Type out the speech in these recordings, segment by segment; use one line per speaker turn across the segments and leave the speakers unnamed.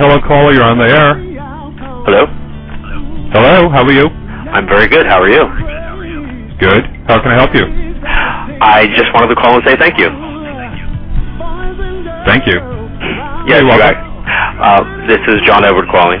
Hello, caller. You're on the air.
Hello.
Hello. How are you?
I'm very good. How are you?
Good. How can I help you?
I just wanted to call and say thank you.
Thank you.
Yes,
you're
Uh, this is John Edward calling.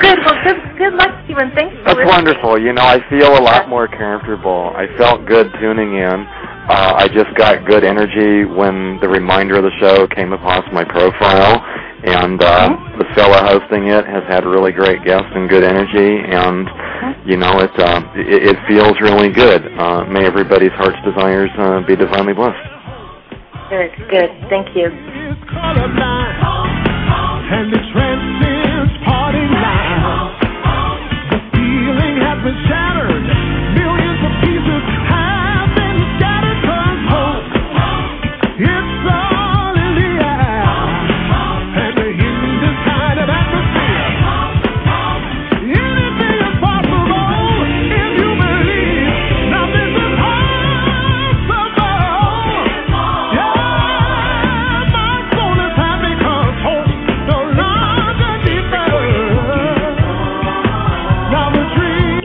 Good. Well, good. Good luck to you, and thanks for
That's
listening.
wonderful. You know, I feel a lot more comfortable. I felt good tuning in. Uh, I just got good energy when the reminder of the show came across my profile, and uh, the fella hosting it has had really great guests and good energy, and you know, it uh, it, it feels really good. Uh, may everybody's heart's desires uh, be divinely blessed.
Good. Good. Thank you.
Feeling has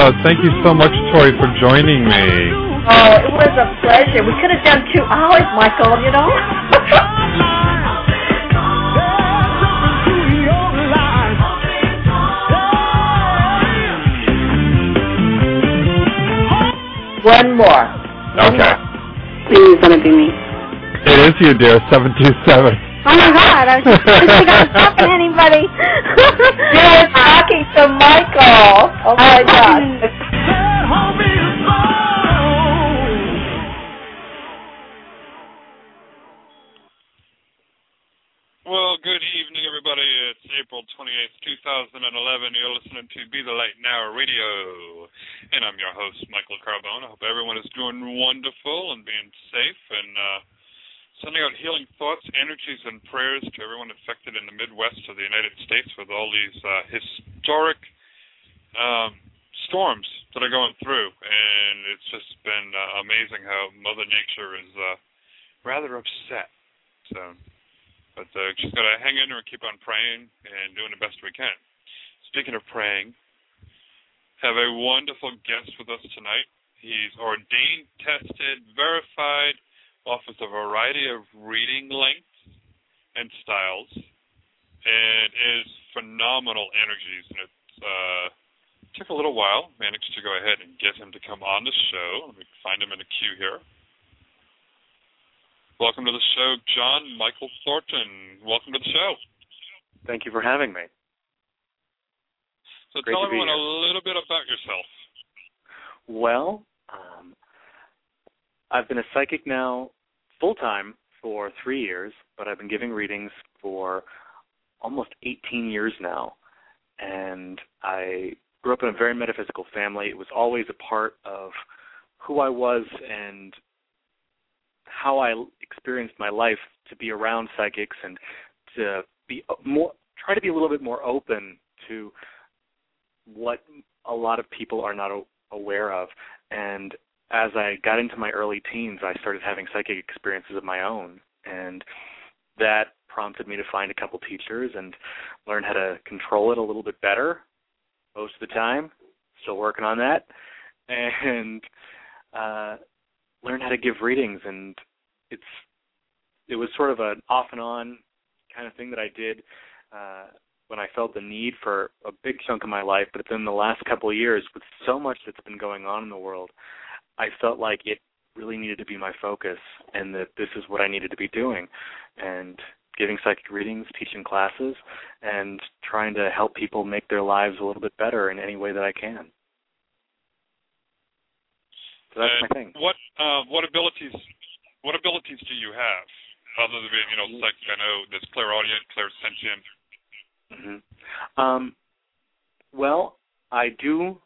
Uh, thank you so much, Tori, for joining me.
Oh, it was a pleasure. We could have done two hours, Michael. You know. One more.
Okay.
Please let it be me.
It is you, dear. Seven two seven.
Oh my God! I was just I think I was talking to anybody.
You were talking to Michael. Oh my God.
Well, good evening, everybody. It's April 28th, 2011. You're listening to Be the Light Now Radio. And I'm your host, Michael Carbone. I hope everyone is doing wonderful and being safe and uh, sending out healing thoughts, energies, and prayers to everyone affected in the Midwest of the United States with all these uh, historic um, storms that are going through. And it's just been uh, amazing how Mother Nature is uh, rather upset. So. But uh, just got to hang in there and keep on praying and doing the best we can. Speaking of praying, have a wonderful guest with us tonight. He's ordained, tested, verified offers a variety of reading lengths and styles, and is phenomenal energies. And it uh, took a little while, managed to go ahead and get him to come on the show. Let me find him in the queue here. Welcome to the show, John Michael Thornton. Welcome to the show.
Thank you for having me.
So
Great
tell everyone a little bit about yourself.
Well, um, I've been a psychic now full time for three years, but I've been giving readings for almost 18 years now. And I grew up in a very metaphysical family. It was always a part of who I was and how I experienced my life to be around psychics and to be more try to be a little bit more open to what a lot of people are not aware of. And as I got into my early teens I started having psychic experiences of my own. And that prompted me to find a couple teachers and learn how to control it a little bit better most of the time. Still working on that. And uh learn how to give readings. And it's it was sort of an off and on kind of thing that I did uh when I felt the need for a big chunk of my life, but then the last couple of years with so much that's been going on in the world, I felt like it really needed to be my focus and that this is what I needed to be doing. And giving psychic readings, teaching classes and trying to help people make their lives a little bit better in any way that I can. So that's my thing.
What uh, what abilities what abilities do you have other than being you know psychic? I know there's clairaudient, clairsentient.
hmm Um, well, I do.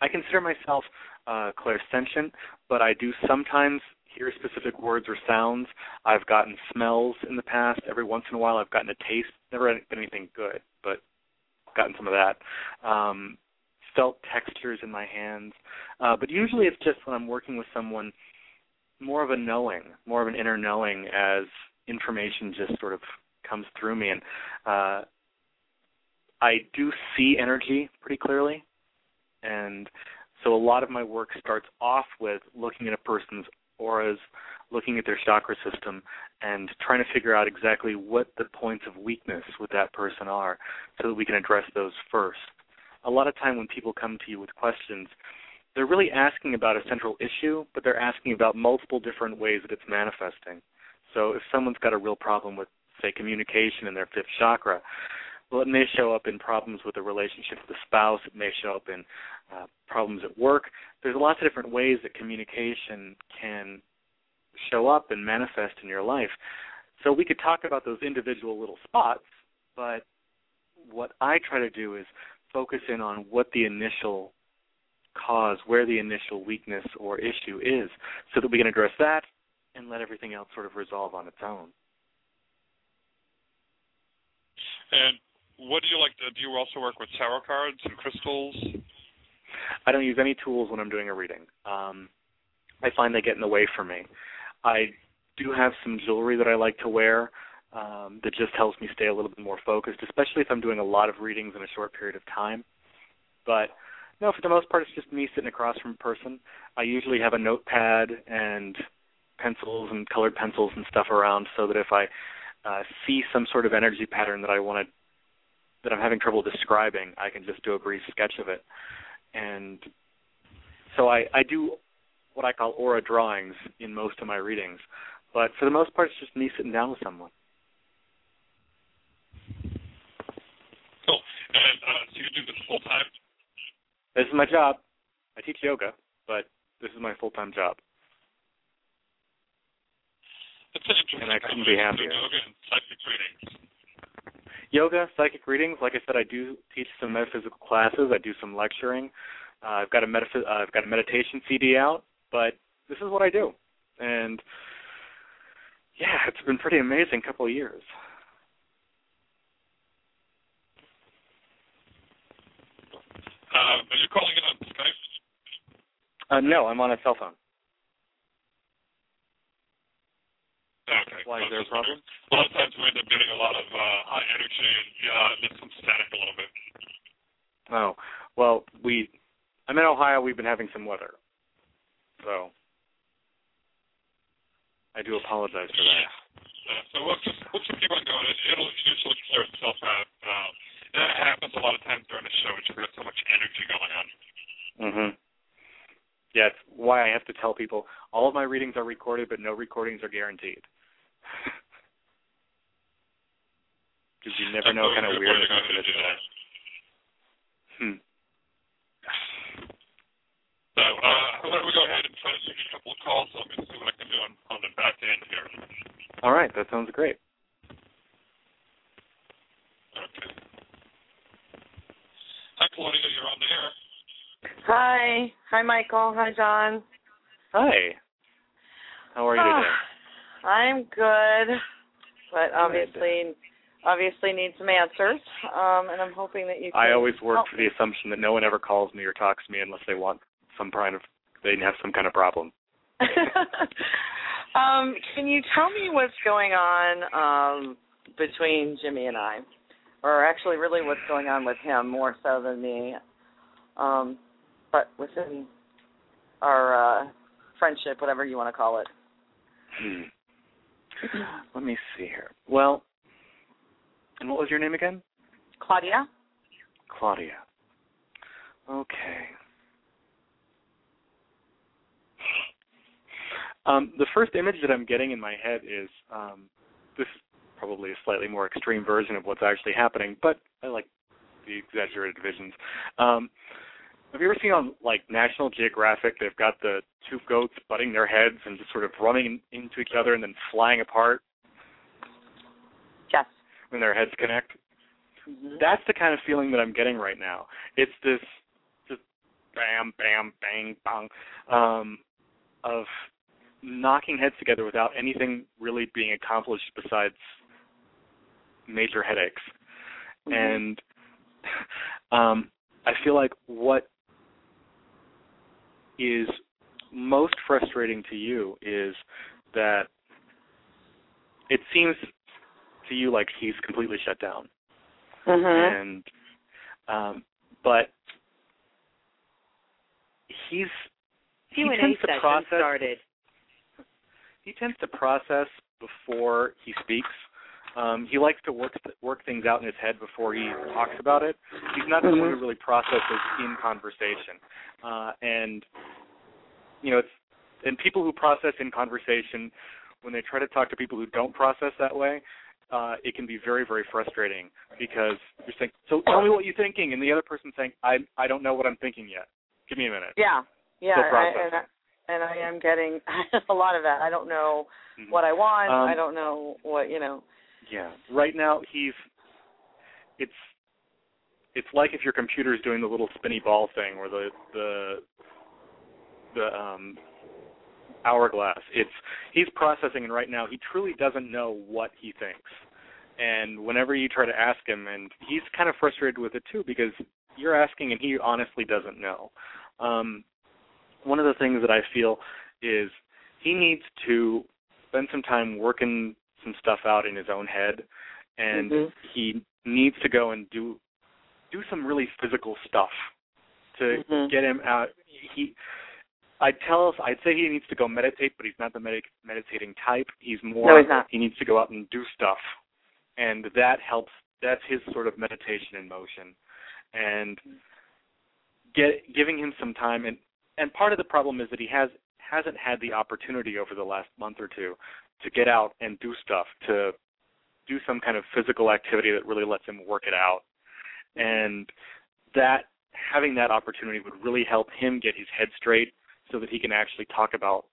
I consider myself uh, clairsentient, but I do sometimes hear specific words or sounds. I've gotten smells in the past. Every once in a while, I've gotten a taste. Never been anything good, but gotten some of that. Um, felt textures in my hands, uh, but usually it's just when I'm working with someone, more of a knowing, more of an inner knowing, as information just sort of comes through me, and uh, I do see energy pretty clearly, and so a lot of my work starts off with looking at a person's auras, looking at their chakra system, and trying to figure out exactly what the points of weakness with that person are, so that we can address those first. A lot of time when people come to you with questions, they're really asking about a central issue, but they're asking about multiple different ways that it's manifesting. So if someone's got a real problem with, say, communication in their fifth chakra, well, it may show up in problems with the relationship with a spouse. It may show up in uh, problems at work. There's lots of different ways that communication can show up and manifest in your life. So we could talk about those individual little spots, but what I try to do is focus in on what the initial cause, where the initial weakness or issue is, so that we can address that and let everything else sort of resolve on its own.
And what do you like? To, do you also work with tarot cards and crystals?
I don't use any tools when I'm doing a reading. Um, I find they get in the way for me. I do have some jewelry that I like to wear um, that just helps me stay a little bit more focused, especially if I'm doing a lot of readings in a short period of time. But no, for the most part, it's just me sitting across from a person. I usually have a notepad and pencils and colored pencils and stuff around, so that if I uh, see some sort of energy pattern that I want to that I'm having trouble describing, I can just do a brief sketch of it. And so I, I do what I call aura drawings in most of my readings. But for the most part, it's just me sitting down with someone.
Cool. And uh, so you do this full time?
This is my job. I teach yoga, but this is my full-time job.
That's an interesting
And I couldn't be happier.
Yoga and psychic readings.
Yoga, psychic readings. Like I said, I do teach some metaphysical classes. I do some lecturing. Uh, I've got a metaph- uh, I've got a meditation CD out, but this is what I do, and yeah, it's been pretty amazing couple of years.
Uh, are you calling it on Skype?
Uh, no, I'm on a cell phone.
Okay.
Why is there a problem?
A lot of times we end up getting a lot of uh, high energy and uh, there's some static a little bit.
Oh, well, we. I'm in Ohio. We've been having some weather, so I do apologize for that.
Uh, so we'll just we'll just keep on going. It, it'll usually clear itself out. Um, and that happens a lot of times during the show. It's got so much energy going on.
Mhm. Yeah, it's why I have to tell people all of my readings are recorded, but no recordings are guaranteed. Because you never know what kind of
Good
weird
way to
stuff
go
it is.
do that.
Hmm.
So uh, why don't we go ahead and try to take a couple of calls? Let me see what I can do on, on the back end here.
All right, that sounds great.
Okay. Hi, Claudia. You're on the air.
Hi. Hi, Michael. Hi, John.
Hi. How are you today?
I'm good, but obviously, obviously need some answers. Um, and I'm hoping that you. Can
I always work
help
for the assumption that no one ever calls me or talks to me unless they want some kind of they have some kind of problem.
um, can you tell me what's going on um, between Jimmy and I, or actually, really, what's going on with him more so than me? Um, but within our uh, friendship, whatever you want to call it.
Hmm. Let me see here. Well, and what was your name again?
Claudia.
Claudia. Okay. Um, the first image that I'm getting in my head is um, this is probably a slightly more extreme version of what's actually happening, but I like the exaggerated visions. Um, have you ever seen on like National Geographic? They've got the two goats butting their heads and just sort of running into each other and then flying apart.
Yes.
When their heads connect.
Mm-hmm.
That's the kind of feeling that I'm getting right now. It's this just bam, bam, bang, bang, um, of knocking heads together without anything really being accomplished besides major headaches. And um, I feel like what is most frustrating to you is that it seems to you like he's completely shut down.
Mhm.
And um but he's he
Q&A
tends to process
started.
he tends to process before he speaks. Um, he likes to work work things out in his head before he talks about it. He's not someone who really processes in conversation. Uh, and you know, it's and people who process in conversation, when they try to talk to people who don't process that way, uh, it can be very, very frustrating because you're saying, "So tell me what you're thinking," and the other person's saying, "I I don't know what I'm thinking yet. Give me a minute."
Yeah. Yeah. I, and, I, and I am getting a lot of that. I don't know what I want.
Um,
I don't know what you know.
Yeah. Right now he's it's it's like if your computer is doing the little spinny ball thing or the the the um hourglass. It's he's processing and right now he truly doesn't know what he thinks. And whenever you try to ask him and he's kind of frustrated with it too because you're asking and he honestly doesn't know. Um one of the things that I feel is he needs to spend some time working some stuff out in his own head and
Mhm.
he needs to go and do do some really physical stuff to
Mhm.
get him out he I'd tell us I'd say he needs to go meditate, but he's not the med- meditating type. He's more
No, he's not.
he needs to go out and do stuff. And that helps that's his sort of meditation in motion. And get giving him some time and and part of the problem is that he has hasn't had the opportunity over the last month or two to get out and do stuff, to do some kind of physical activity that really lets him work it out. And that having that opportunity would really help him get his head straight so that he can actually talk about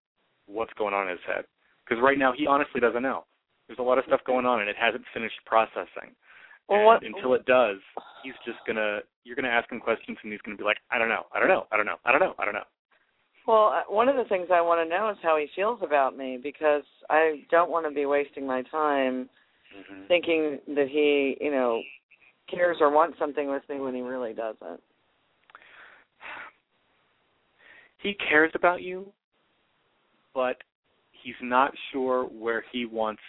what's going on in his head. Because right now he honestly doesn't know. There's a lot of stuff going on and it hasn't finished processing.
Well,
And
what-
until it does, he's just gonna you're gonna ask him questions and he's gonna be like, I don't know, I don't know, I don't know, I don't know, I don't know.
Well, uh, one of the things I want to know is how he feels about me because I don't want to be wasting my time
Mm-hmm.
thinking that he, you know, cares or wants something with me when he really doesn't.
he cares about you, but he's not sure where he wants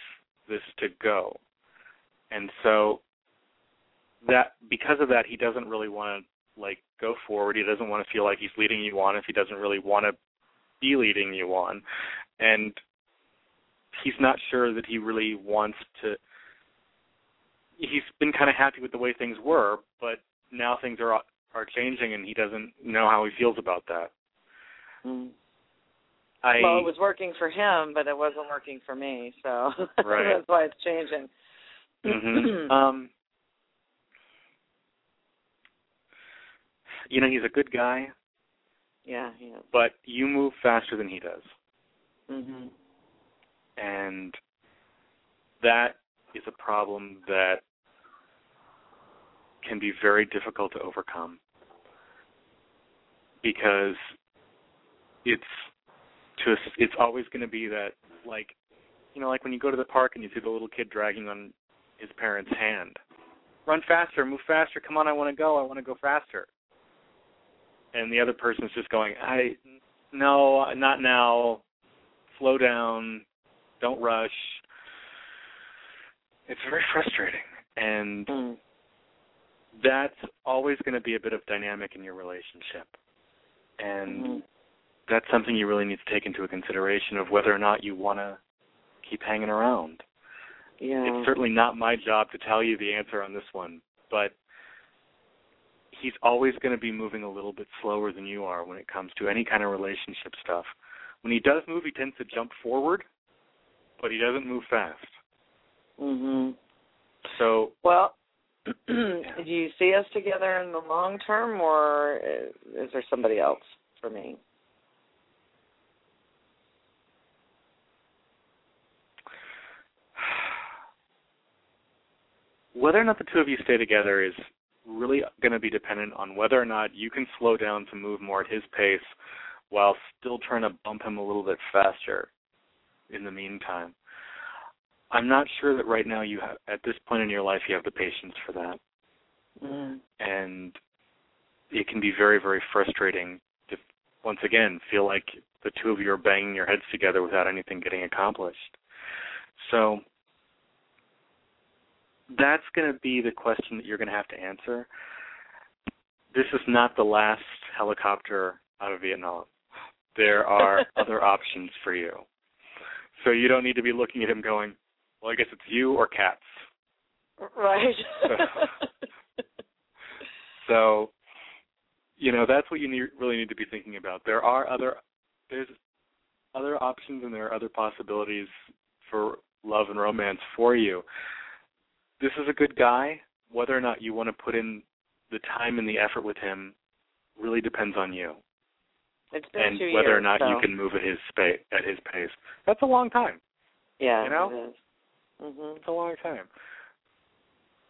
this to go. And so that because of that he doesn't really want to like go forward. He doesn't want to feel like he's leading you on if he doesn't really want to be leading you on. And he's not sure that he really wants to. He's been kind of happy with the way things were, but now things are are changing, and he doesn't know how he feels about that.
Mm.
I
well, it was working for him, but it wasn't working for me, so
Right.
that's why it's changing.
hmm um, you know, he's a good guy,
yeah, yeah.
but you move faster than he does,
Mhm.
and that is a problem that can be very difficult to overcome because it's just it's always going to be that like you know like when you go to the park and you see the little kid dragging on his parents hand run faster move faster come on i want to go i want to go faster and the other person's just going i no not now slow down don't rush it's very frustrating and
Mm.
that's always going to be a bit of dynamic in your relationship and
Mhm.
that's something you really need to take into a consideration of whether or not you want to keep hanging around
Yeah.
it's certainly not my job to tell you the answer on this one but he's always going to be moving a little bit slower than you are when it comes to any kind of relationship stuff when he does move he tends to jump forward but he doesn't move fast
Mhm.
so
Well, do you see us together in the long term, or is is there somebody else for me?
whether or not the two of you stay together is really going to be dependent on whether or not you can slow down to move more at his pace while still trying to bump him a little bit faster in the meantime. I'm not sure that right now you have at this point in your life you have the patience for that.
Mm.
And it can be very, very frustrating to once again feel like the two of you are banging your heads together without anything getting accomplished. So that's going to be the question that you're going to have to answer. This is not the last helicopter out of Vietnam. There are other options for you. So you don't need to be looking at him going, well, I guess it's you or cats.
Right.
So, you know, that's what you need, really need to be thinking about. There are other there's other options and there are other possibilities for love and romance for you. This is a good guy. Whether or not you want to put in the time and the effort with him really depends on you.
it's been
and whether
years,
or not
so.
you can move at his space at his pace. That's a long time.
Yeah.
you know?
It is. Mhm.
It's a long time.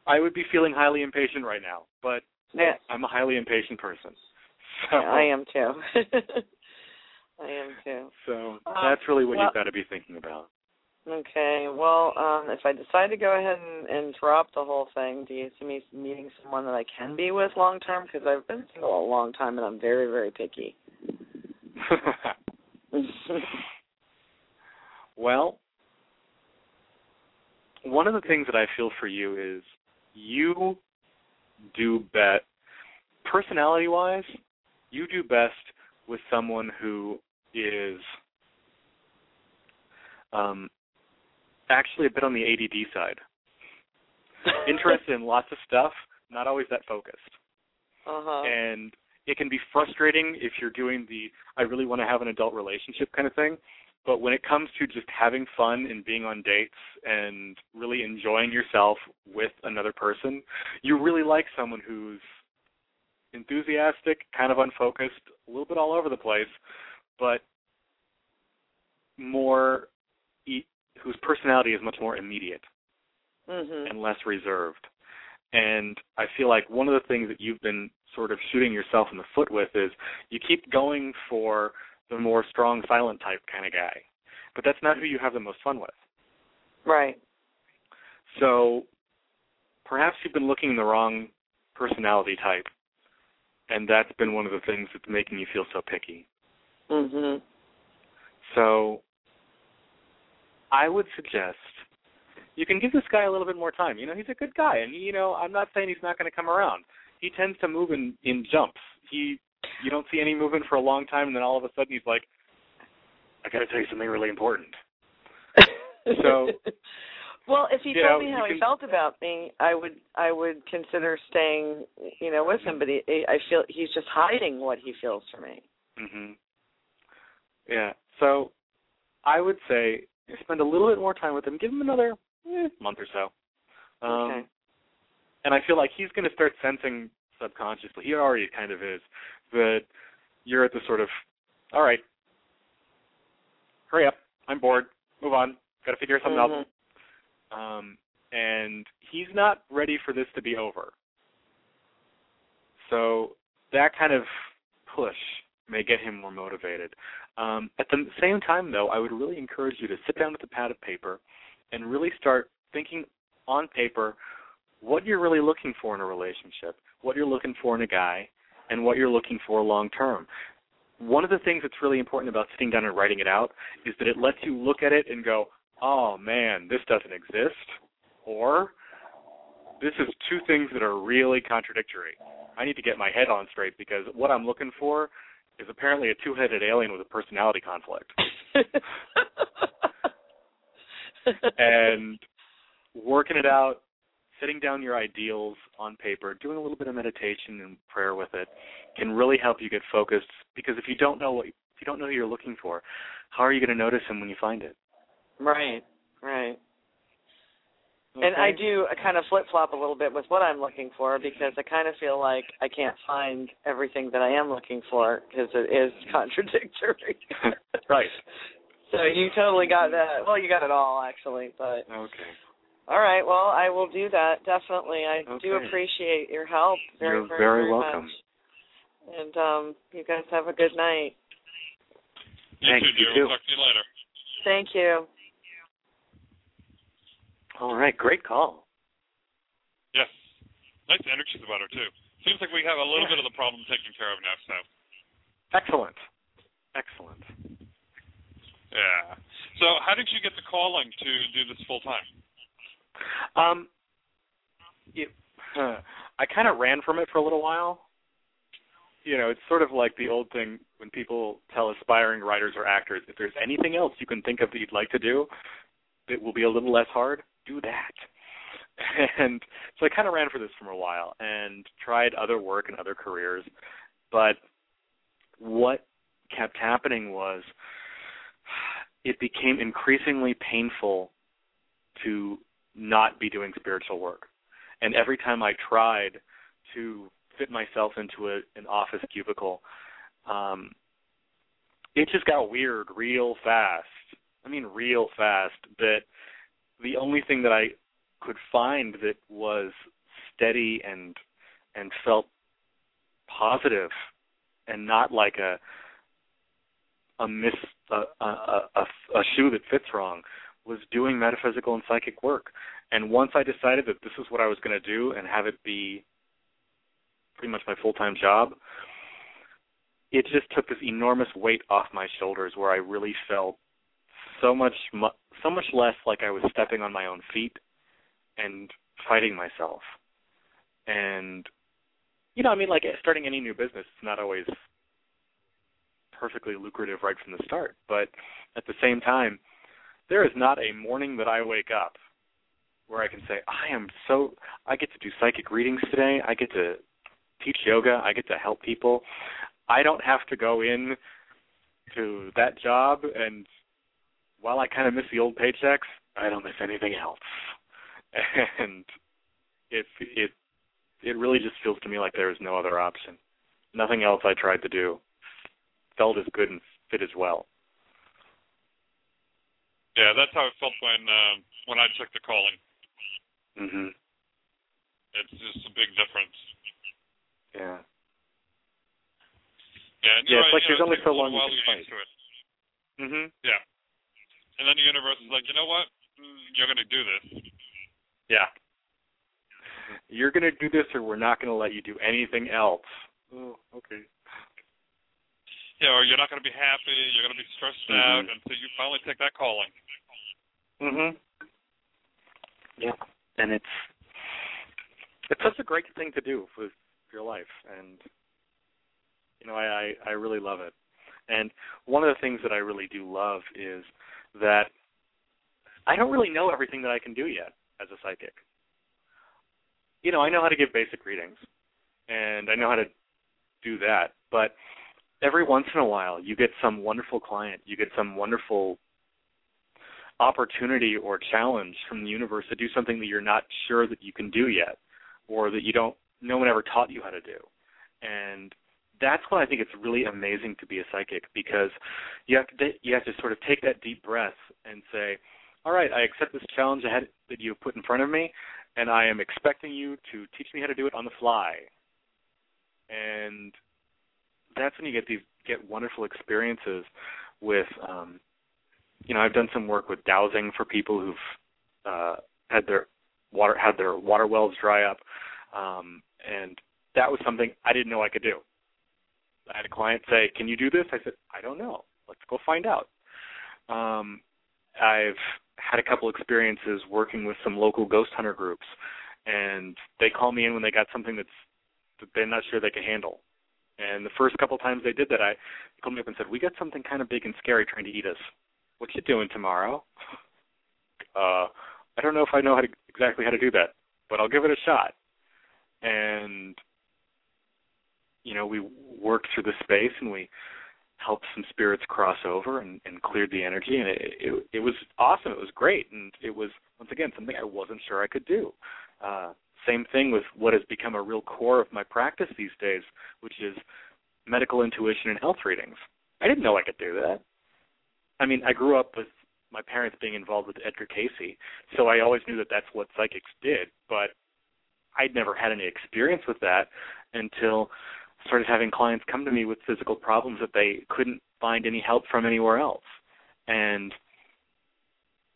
I would be feeling highly impatient right now, but
Yeah.
I'm a highly impatient person. So,
Yeah, I am too. I am too.
So
Um,
that's really what
well-
you've got to be thinking about.
Okay. Well, um, if I decide to go ahead and, and drop the whole thing, do you see me meeting someone that I can be with long term? Because I've been single a long time and I'm very, very picky.
well, one of the things that I feel for you is you do bet personality wise, you do best with someone who is um actually a bit on the ADD side. Interested in lots of stuff, not always that focused.
Uh-huh.
And it can be frustrating if you're doing the I really want to have an adult relationship kind of thing. But when it comes to just having fun and being on dates and really enjoying yourself with another person, you really like someone who's enthusiastic, kind of unfocused, a little bit all over the place, but more e- whose personality is much more immediate
Mhm.
and less reserved. And I feel like one of the things that you've been sort of shooting yourself in the foot with is you keep going for the more strong silent type kind of guy. But that's not who you have the most fun with.
Right.
So perhaps you've been looking in the wrong personality type. And that's been one of the things that's making you feel so picky.
Mhm.
So I would suggest you can give this guy a little bit more time. You know, he's a good guy, and you know, I'm not saying he's not going to come around. He tends to move in in jumps. He, you don't see any movement for a long time, and then all of a sudden he's like, "I got to tell you something really important." So,
well, if he
you
told
know,
me how he
can-
felt about me, I would I would consider staying, you know, with him. But he, I feel he's just hiding what he feels for me.
hmm Yeah. So, I would say spend a little bit more time with him. Give him another eh, month or so. Um,
Okay.
And I feel like he's going to start sensing subconsciously. He already kind of is that you're at the sort of, all right, hurry up, I'm bored, move on, got to figure something
Mhm.
out. Um, and he's not ready for this to be over. So that kind of push may get him more motivated. Um, at the same time, though, I would really encourage you to sit down with a pad of paper and really start thinking on paper what you're really looking for in a relationship, what you're looking for in a guy, and what you're looking for long term. One of the things that's really important about sitting down and writing it out is that it lets you look at it and go, oh man, this doesn't exist, or this is two things that are really contradictory. I need to get my head on straight because what I'm looking for is apparently a two-headed alien with a personality conflict. and working it out, sitting down your ideals on paper, doing a little bit of meditation and prayer with it can really help you get focused because if you don't know what if you don't know who you're looking for, how are you going to notice him when you find it?
Right, right. And I
Okay?
do kind of flip flop a little bit with what I'm looking for because I kind of feel like I can't find everything that I am looking for because it is contradictory.
right.
So you totally got that. Well, you got it all actually, but
Okay.
all right. Well, I will do that definitely. I do appreciate your help very,
You're
very,
very
very
welcome.
much. And um, you guys have a good night.
You
Thanks,
too,
you
dear.
too.
We'll talk to you later.
Thank you.
All right, great call.
Yes. Nice energies about her too. Seems like we have a little bit of the problem taken care of now. So
Excellent. Excellent.
yeah. So how did you get the calling to do this full time?
Um, it, huh, I kind of ran from it for a little while. You know, it's sort of like the old thing when people tell aspiring writers or actors, if there's anything else you can think of that you'd like to do it will be a little less hard, do that. And so I kind of ran for this for a while and tried other work and other careers. But what kept happening was it became increasingly painful to not be doing spiritual work. And every time I tried to fit myself into a, an office cubicle, um, it just got weird real fast. I mean, real fast. That the only thing that I could find that was steady and and felt positive and not like a a miss a a, a, a shoe that fits wrong was doing metaphysical and psychic work. And once I decided that this is what I was going to do and have it be pretty much my full-time job, it just took this enormous weight off my shoulders where I really felt so much mu- so much less like I was stepping on my own feet and fighting myself. And you know, I mean like eh, starting any new business is not always perfectly lucrative right from the start, but at the same time there is not a morning that I wake up where I can say, I am so I get to do psychic readings today, I get to teach yoga, I get to help people. I don't have to go in to that job and while I kind of miss the old paychecks, I don't miss anything else. And it it it really just feels to me like there is no other option. Nothing else I tried to do felt as good and fit as well.
Yeah, that's how it felt when um, when I took the calling.
Mhm.
It's just a big difference.
Yeah.
Yeah,
Yeah, it's
right,
like there's
know,
only so long you can fight.
used to it.
Mhm.
Yeah. And then the universe is like, you know what? Mm, You're going to do this.
Yeah. You're going to do this or we're not going to let you do anything else. Oh, okay.
Yeah, or you're not going to be happy. You're going to be stressed out
Mhm.
until you finally take that calling.
Mhm. Yeah. And it's it's such a great thing to do with your life and you know, I, I I really love it. And one of the things that I really do love is that I don't really know everything that I can do yet as a psychic. You know, I know how to give basic readings, and I know how to do that, but every once in a while you get some wonderful client, you get some wonderful opportunity or challenge from the universe to do something that you're not sure that you can do yet or that you don't no one ever taught you how to do. And that's why I think it's really amazing to be a psychic because you have to you have to sort of take that deep breath and say, "All right, I accept this challenge ahead that you have put in front of me, and I am expecting you to teach me how to do it on the fly." And that's when you get these get wonderful experiences with um you know, I've done some work with dowsing for people who've uh had their water had their water wells dry up. Um and that was something I didn't know I could do. I had a client say, "Can you do this?" I said, "I don't know. Let's go find out." Um, I've had a couple experiences working with some local ghost hunter groups, and they call me in when they got something that's that they're not sure they can handle. And the first couple times they did that, I they called me up and said, "We got something kind of big and scary trying to eat us. What you doing tomorrow?" uh, I don't know if I know how to exactly how to do that, but I'll give it a shot. And you know, we worked through the space and we helped some spirits cross over and, and cleared the energy and it, it it was awesome. It was great and it was once again something I wasn't sure I could do. Uh same thing with what has become a real core of my practice these days, which is medical intuition and health readings. I didn't know I could do that. I mean, I grew up with my parents being involved with Edgar Cayce, so I always knew that that's what psychics did, but I'd never had any experience with that until started having clients come to me with physical problems that they couldn't find any help from anywhere else. And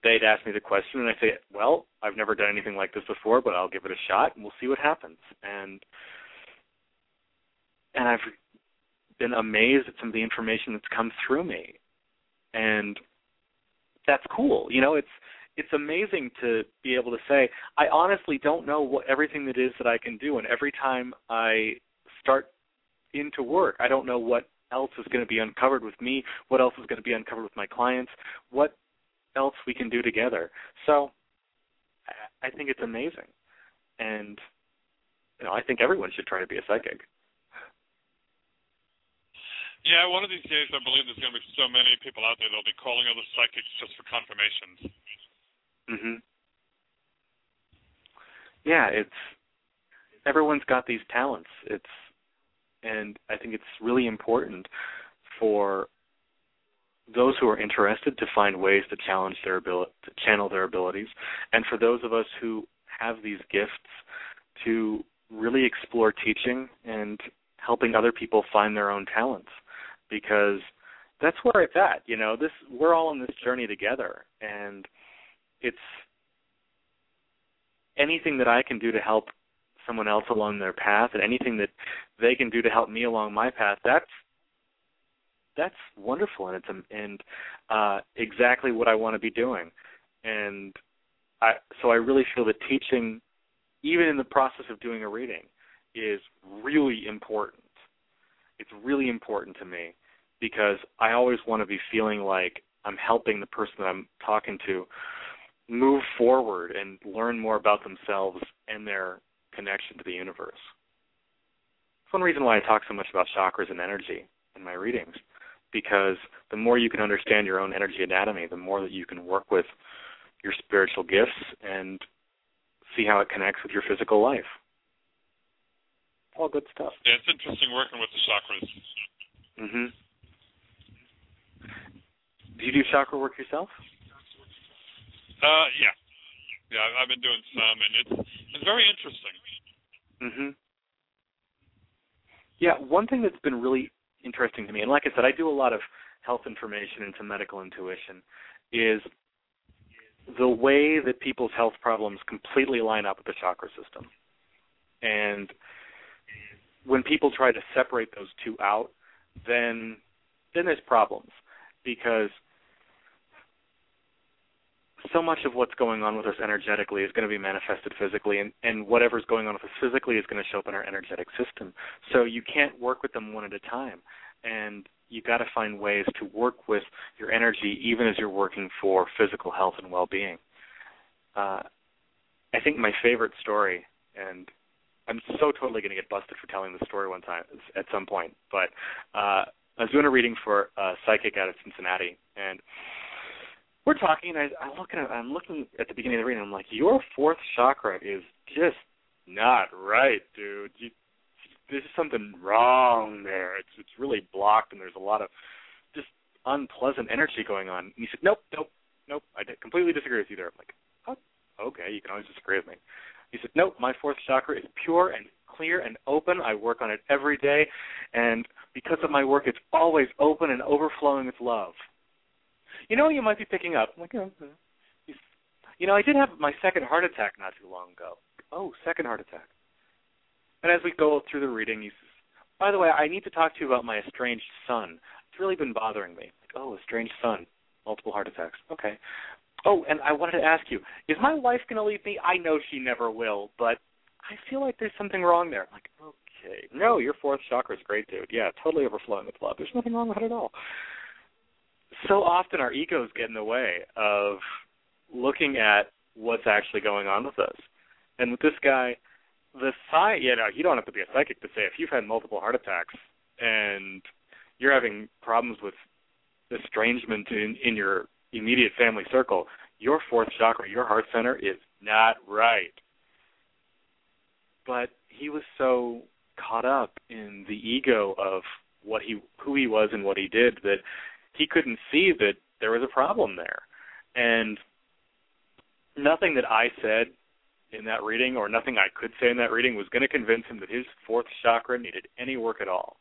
they'd ask me the question and I say, Well, I've never done anything like this before, but I'll give it a shot and we'll see what happens. And and I've been amazed at some of the information that's come through me. And that's cool. You know, it's it's amazing to be able to say, I honestly don't know what everything that is that I can do and every time I start into work, I don't know what else is going to be uncovered with me, what else is going to be uncovered with my clients, what else we can do together. So I think it's amazing. And you know, I think everyone should try to be a psychic.
Yeah, one of these days I believe there's going to be so many people out there that'll be calling other psychics just for confirmations.
Mhm. Yeah, it's everyone's got these talents. It's and I think it's really important for those who are interested to find ways to challenge their ability to channel their abilities. And for those of us who have these gifts to really explore teaching and helping other people find their own talents. Because that's where it's at you know? This we're all on this journey together. And it's anything that I can do to help someone else along their path and anything that they can do to help me along my path that's that's wonderful and it's and uh exactly what I want to be doing. And I so I really feel that teaching even in the process of doing a reading is really important. It's really important to me because I always want to be feeling like I'm helping the person that I'm talking to move forward and learn more about themselves and their connection to the universe. It's one reason why I talk so much about chakras and energy in my readings, because the more you can understand your own energy anatomy, the more that you can work with your spiritual gifts and see how it connects with your physical life. All good stuff.
Yeah, it's interesting working with the chakras.
Mhm. Do you do chakra work yourself?
Uh, yeah, yeah. I've been doing some, and it's it's very interesting.
Mhm. Yeah, one thing that's been really interesting to me, and like I said, I do a lot of health information into medical intuition, is the way that people's health problems completely line up with the chakra system. And when people try to separate those two out, then then there's problems because so much of what's going on with us energetically is going to be manifested physically and, and whatever's going on with us physically is going to show up in our energetic system. So you can't work with them one at a time. And you got to find ways to work with your energy even as you're working for physical health and well-being. Uh, I think my favorite story, and I'm so totally going to get busted for telling the story one time at some point, but uh, I was doing a reading for a psychic out of Cincinnati, and we're talking. And I, I look at I'm looking at the beginning of the reading. I'm like, your fourth chakra is just not right, dude. You, there's something wrong there. It's it's really blocked, and there's a lot of just unpleasant energy going on. And he said, nope, nope, nope. I completely disagree with you there. I'm like, oh, okay, you can always disagree with me. He said, nope, my fourth chakra is pure and clear and open. I work on it every day, and because of my work, it's always open and overflowing with love. You know, what you might be picking up. I'm like, oh, hmm. you know, I did have my second heart attack not too long ago. Oh, second heart attack. And as we go through the reading, he says, by the way, I need to talk to you about my estranged son. It's really been bothering me. Like, oh, estranged son, multiple heart attacks. Okay. Oh, and I wanted to ask you, is my wife going to leave me? I know she never will, but I feel like there's something wrong there. I'm like, okay. No, your fourth chakra is great, dude. Yeah, totally overflowing with love. There's nothing wrong with it at all. So often our egos get in the way of looking at what's actually going on with us. And with this guy, the sci you know, you don't have to be a psychic to say if you've had multiple heart attacks and you're having problems with estrangement in, in your immediate family circle, your fourth chakra, your heart center is not right. But he was so caught up in the ego of what he who he was and what he did that he couldn't see that there was a problem there. And nothing that I said in that reading, or nothing I could say in that reading, was going to convince him that his fourth chakra needed any work at all.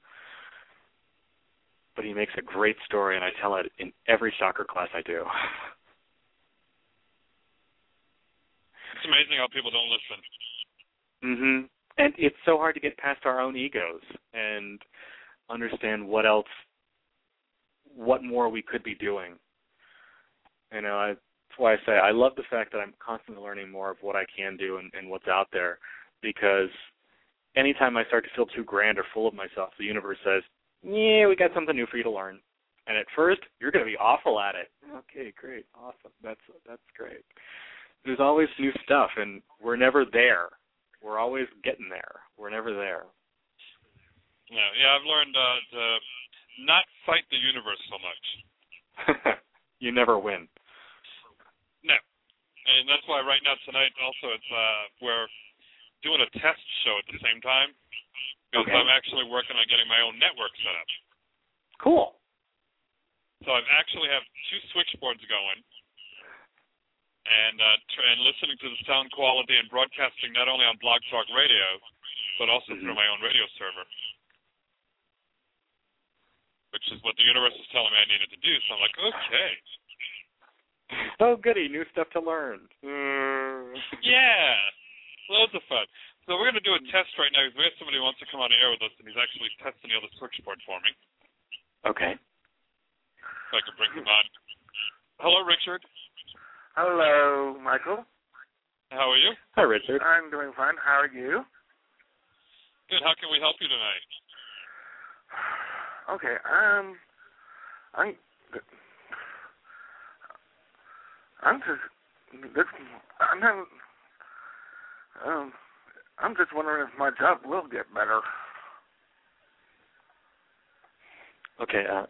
But he makes a great story, and I tell it in every chakra class I do.
It's amazing how people don't listen.
Mhm. And it's so hard to get past our own egos and understand what else, what more we could be doing. You know, I that's why I say I love the fact that I'm constantly learning more of what I can do and, and what's out there because anytime I start to feel too grand or full of myself, the universe says, Yeah, we got something new for you to learn. And at first you're gonna be awful at it. Okay, great, awesome. That's that's great. There's always new stuff and we're never there. We're always getting there. We're never there.
Yeah, yeah, I've learned uh, to not fight the universe so much.
you never win.
No, and that's why right now tonight also it's uh we're doing a test show at the same time because
Okay.
I'm actually working on getting my own network set up.
Cool.
So I actually have two switchboards going, and uh, tr- and listening to the sound quality and broadcasting not only on Blog Talk Radio, but also through my own radio server, which is what the universe is telling me I needed to do. So I'm like, okay,
Oh goody, new stuff to learn. Mm.
yeah, loads of fun. So we're going to do a test right now because we have somebody who wants to come on air with us, and he's actually testing the other switchboard for me.
Okay.
If I can bring him on. Hello, Richard.
Hello, Michael.
How are you?
Hi, Richard.
I'm doing fine. How are you?
Good. How can we help you tonight?
Okay. Um, I, I'm just, this, I'm having, um, I'm just wondering if my job will get better.
Okay. Uh,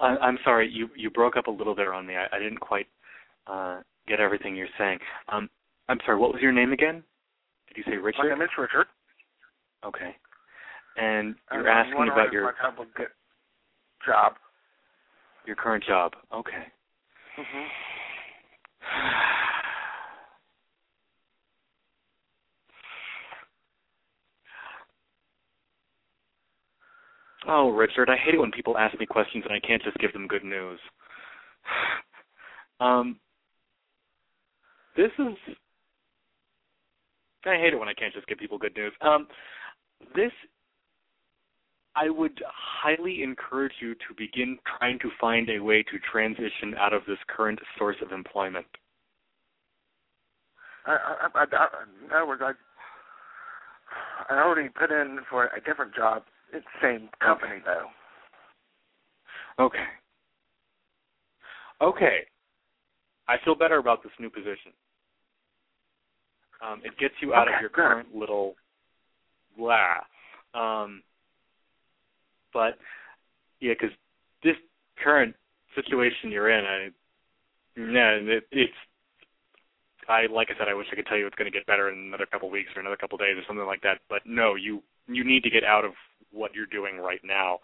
I, I'm sorry, you you broke up a little there on me. I, I didn't quite uh, get everything you're saying. Um, I'm sorry. What was your name again? Did you say Richard?
My name is Richard.
Okay. And you're
I'm
asking about your
job
your current job. Okay.
hmm
Oh, Richard, I hate it when people ask me questions and I can't just give them good news. um, this is. I hate it when I can't just give people good news. Um, this, I would highly encourage you to begin trying to find a way to transition out of this current source of employment.
I, I, I, I, in other words, I, I already put in for a different job. It's the same company though.
Okay. Okay. I feel better about this new position. Um, it gets you out
Okay,
of your
good.
current little blah. Um, but yeah, because this current situation you're in, I yeah, it, it's. I like I said, I wish I could tell you it's going to get better in another couple of weeks or another couple of days or something like that. But no, you you need to get out of what you're doing right now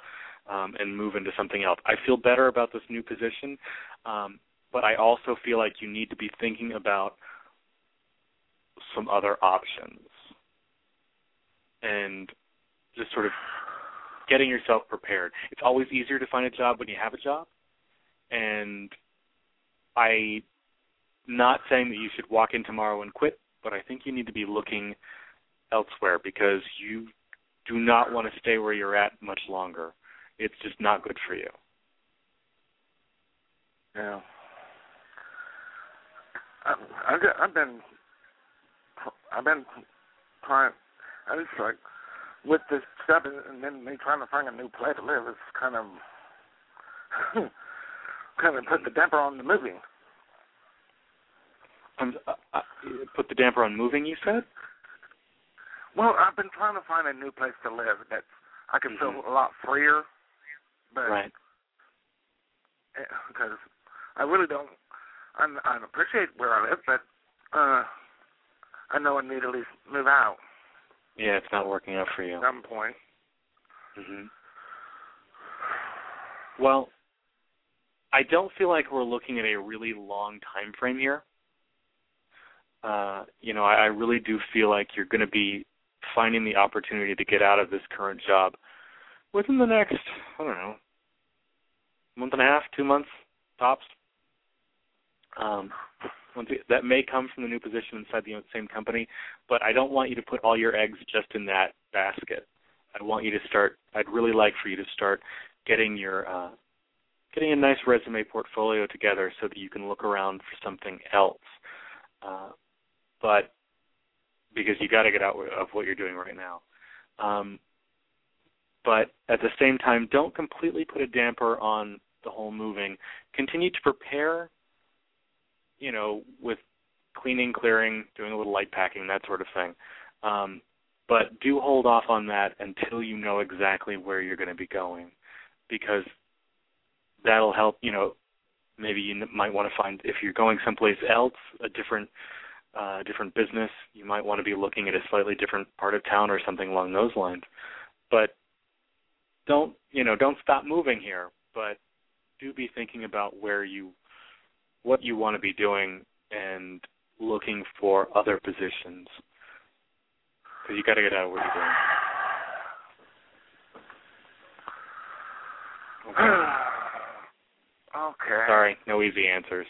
um, and move into something else. I feel better about this new position, um, but I also feel like you need to be thinking about some other options and just sort of getting yourself prepared. It's always easier to find a job when you have a job, and I not saying that you should walk in tomorrow and quit, but I think you need to be looking elsewhere because you do not want to stay where you're at much longer. It's just not good for you.
Yeah. I, I got, I've been, I've been trying. I just like with this stuff, and, then me trying to find a new place to live. It's kind of, kind of put the damper on the moving.
Um, uh, uh, put the damper on moving. You said.
Well, I've been trying to find a new place to live that I can feel a lot freer, but
Right.
because I really don't. I, I appreciate where I live, but uh, I know I need to at least move out
Yeah, it's not working out for you.
at some point.
hmm Well, I don't feel like we're looking at a really long time frame here. Uh, you know, I, I really do feel like you're going to be finding the opportunity to get out of this current job within the next, I don't know, month and a half, two months tops. Um, that may come from the new position inside the same company, but I don't want you to put all your eggs just in that basket. I want you to start. I'd really like for you to start getting your uh, getting a nice resume portfolio together so that you can look around for something else. Uh, but because you got to get out of what you're doing right now. Um, but at the same time, don't completely put a damper on the whole moving. Continue to prepare. You know, with cleaning, clearing, doing a little light packing, that sort of thing. Um, but do hold off on that until you know exactly where you're going to be going, because that'll help. You know, maybe you might want to find if you're going someplace else, a different uh, different business. You might want to be looking at a slightly different part of town or something along those lines. But don't you know? Don't stop moving here, but do be thinking about where you, what you want to be doing, and looking for other positions. Because you got to get out of what you're doing.
okay.
Sorry, no easy answers.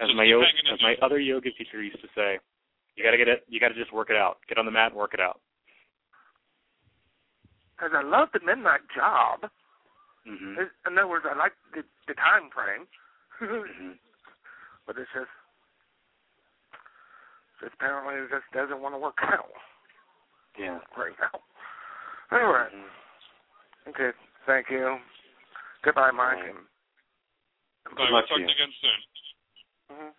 As my yoga, as my other yoga teacher used to say, you got to get it. You got to just work it out. Get on the mat and work it out.
Because I love the midnight job.
Hmm
It- In other words, I like the, the time frame.
hmm
but it's just, just apparently it just doesn't want to work out
Yeah.
right now. Anyway,
Mhm.
okay, thank you. Goodbye, Mike.
Right.
And,
Bye. We'll
luck to
talk
you.
again soon.
Mhm.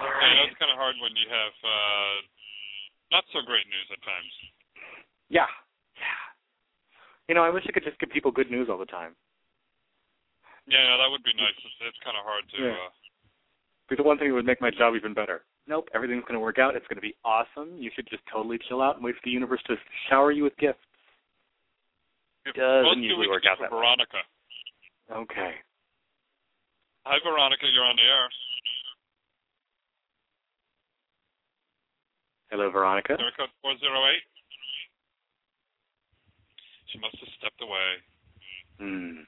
All
Yeah, that's kind of hard when you have uh, not so great news at times.
Yeah. Yeah. You know, I wish I could just give people good news all the time.
Yeah, that would be nice. It's, it's kind of hard to.
Yeah.
Uh,
Be the one thing that would make my job even better. Nope, everything's going to work out. It's going to be awesome. You should just totally chill out and wait for the universe to shower you with gifts.
if
Doesn't usually work out that way.
Veronica.
Okay.
Hi, Veronica. You're on the air.
Hello, Veronica.
Area code 408. She must have stepped away.
Hmm.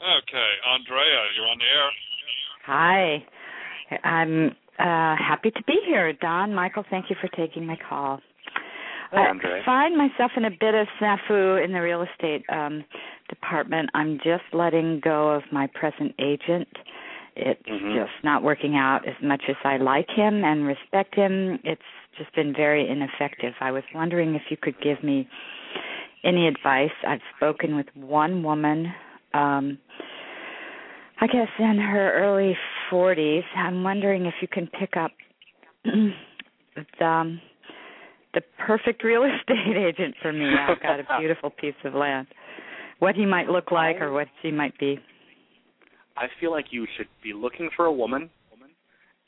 Okay, Andrea, you're on the air.
Hi. I'm uh, happy to be here. Don, Michael, thank you for taking my call.
Hi, Andrea.
I find myself in a bit of snafu in the real estate um, department. I'm just letting go of my present agent, It's
Mhm.
just not working out as much as I like him and respect him. It's just been very ineffective. I was wondering if you could give me any advice. I've spoken with one woman, um, I guess in her early 40s. I'm wondering if you can pick up the um, the perfect real estate agent for me. I've got a beautiful piece of land. What he might look like or what she might be.
I feel like you should be looking for a woman,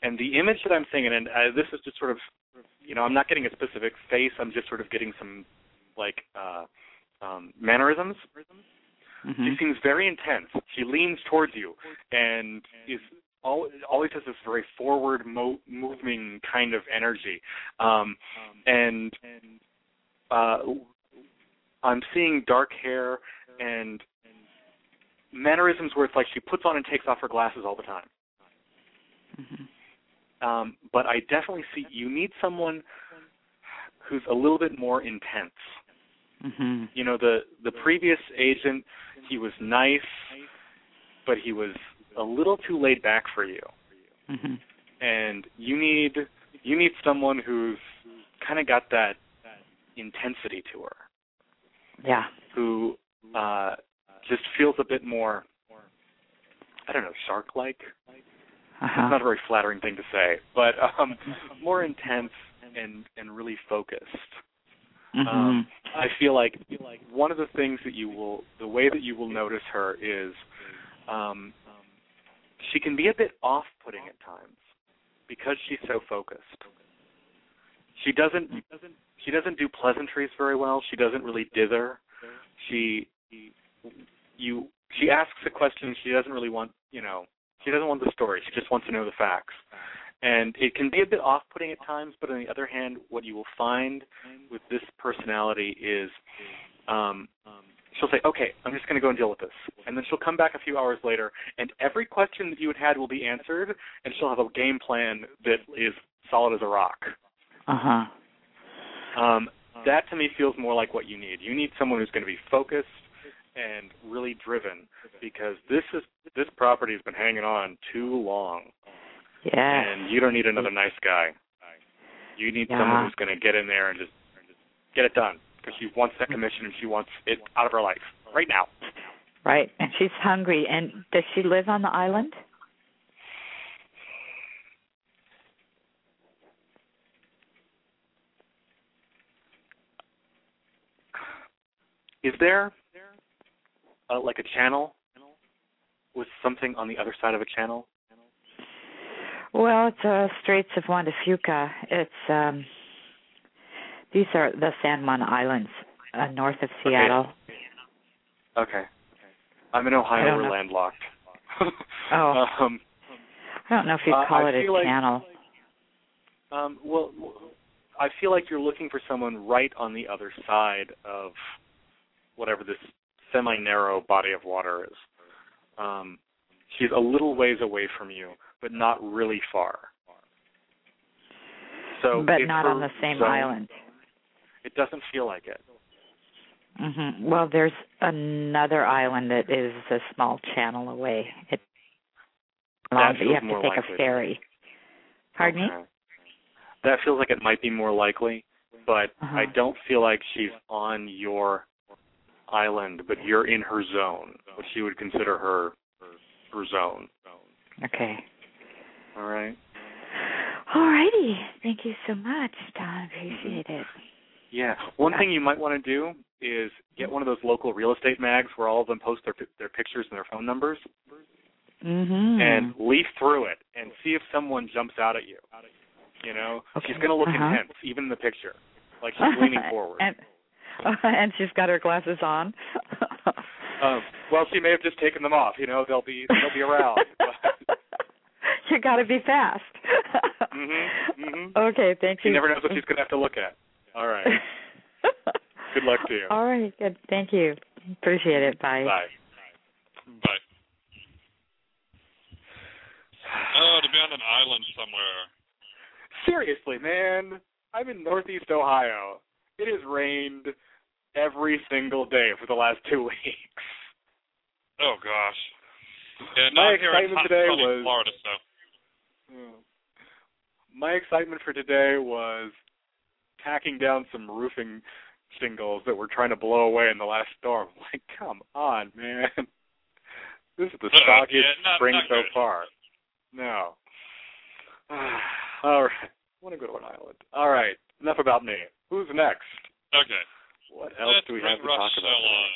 and the image that I'm seeing, and uh, this is just sort of, you know, I'm not getting a specific face. I'm just sort of getting some, like, uh, um, mannerisms.
Mhm.
She seems very intense. She leans towards you, and is al- always has this very forward, mo- moving kind of energy. Um, and uh, I'm seeing dark hair and mannerisms where it's like she puts on and takes off her glasses all the time. Um, but I definitely see you need someone who's a little bit more intense.
Mhm.
You know, the the previous agent, he was nice, but he was a little too laid back for you.
Mhm.
And you need you need someone who's kind of got that intensity to her,
Yeah.
who uh just feels a bit more I don't know, shark like.
Uh-huh.
It's not a very flattering thing to say, but um more intense and and really focused.
Mhm.
Um, I feel like one of the things that you will, the way that you will notice her is, um, she can be a bit off-putting at times because she's so focused. She doesn't, she doesn't, she doesn't do pleasantries very well. She doesn't really dither. She, you, she asks a question. She doesn't really want, you know, she doesn't want the story. She just wants to know the facts. And it can be a bit off putting at times, but on the other hand, what you will find with this personality is um, she'll say, Okay, I'm just going to go and deal with this. And then she'll come back a few hours later, and every question that you had had will be answered, and she'll have a game plan that is solid as a rock.
Uh-huh.
Um, that to me feels more like what you need. You need someone who's going to be focused and really driven because this is this property has been hanging on too long.
Yeah.
And you don't need another nice guy. You need
Yeah.
someone who's going to get in there and just get it done because she wants that commission and she wants it out of her life right now.
Right. And she's hungry. And does she live on the island?
Is there uh, like a channel with something on the other side of a channel?
Well, it's uh Straits of Juan de Fuca. It's um these are the San Juan Islands, uh, north of Seattle.
Okay. Okay. I'm in Ohio. We're
know.
landlocked.
Oh.
Um,
I don't know if you'd
Uh,
call
I
it a
like-
channel.
Um, well, I feel like you're looking for someone right on the other side of whatever this semi-narrow body of water is. Um, she's a little ways away from you, but not really far. So,
but not on the same
zone.
island.
It doesn't feel like it.
hmm Well, there's another island that is a small channel away. It long,
That
but you have to take
likely.
a ferry. Pardon me?
That feels like it might be more likely, but
Uh-huh.
I don't feel like she's on your island, but you're in her zone, what she would consider her her zone.
Okay.
All right.
All righty. Thank you so much, Don. Appreciate it.
Yeah. One thing you might want to do is get one of those local real estate mags where all of them post their their pictures and their phone numbers,
Mm-hmm.
and leaf through it and see if someone jumps out at you. You know,
Okay.
she's going to look
Uh-huh.
intense, even in the picture, like she's leaning forward.
and and she's got her glasses on.
Um, well, she may have just taken them off. You know, they'll be they'll be around. But,
you got to be fast.
mhm, mhm.
Okay, thank you.
She never knows what she's going to have to look at. All right. Good luck to you.
All right, good. Thank you. Appreciate it. Bye.
Bye.
Bye. Oh, to be on an island somewhere.
Seriously, man. I'm in Northeast Ohio. It has rained every single day for the last two weeks.
Oh gosh. Yeah,
My
not here in
excitement today was-
Florida, so.
My excitement for today was tacking down some roofing shingles that were trying to blow away in the last storm. Like, come on, man. This is the
Uh,
stockiest
yeah, not-
spring
not
so far. No. All right. I want to go to an island. All right. Enough about me. Who's next?
Okay.
What else
Let's
do we have to talk
Rochelle
about?
on.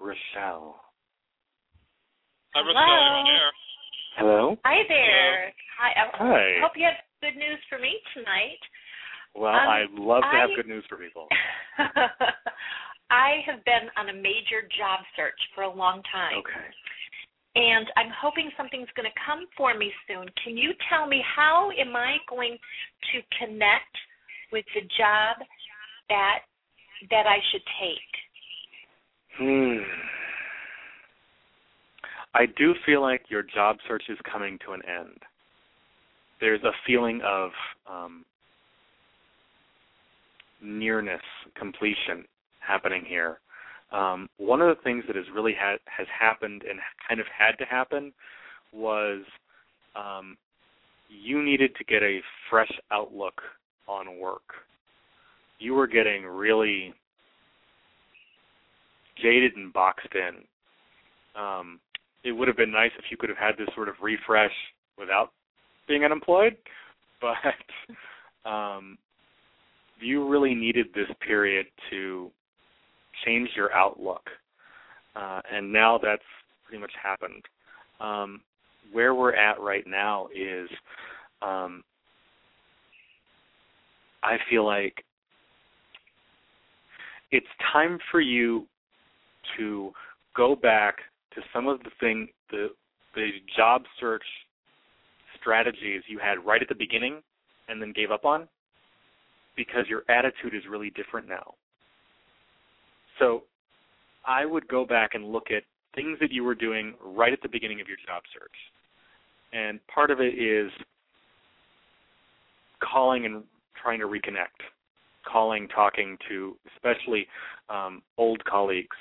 Rochelle.
Hi, Rochelle, you're on air.
Hello.
Hi there. Hi. I
Hi.
hope you have good news for me tonight.
Well,
Um,
I'd love to have good news for people.
I have been on a major job search for a long time.
Okay.
And I'm hoping something's going to come for me soon. Can you tell me how am I going to connect with the job that that I should take?
Hmm. I do feel like your job search is coming to an end. There's a feeling of um, nearness, completion happening here. Um, one of the things that has really ha- has happened and kind of had to happen was um, you needed to get a fresh outlook on work. You were getting really jaded and boxed in. Um, it would have been nice if you could have had this sort of refresh without being unemployed, but um, you really needed this period to change your outlook, uh, and now that's pretty much happened. Um, where we're at right now is, um, I feel like it's time for you to go back to some of the thing the the job search strategies you had right at the beginning and then gave up on because your attitude is really different now. So I would go back and look at things that you were doing right at the beginning of your job search. And part of it is calling and trying to reconnect, calling, talking to especially um, old colleagues.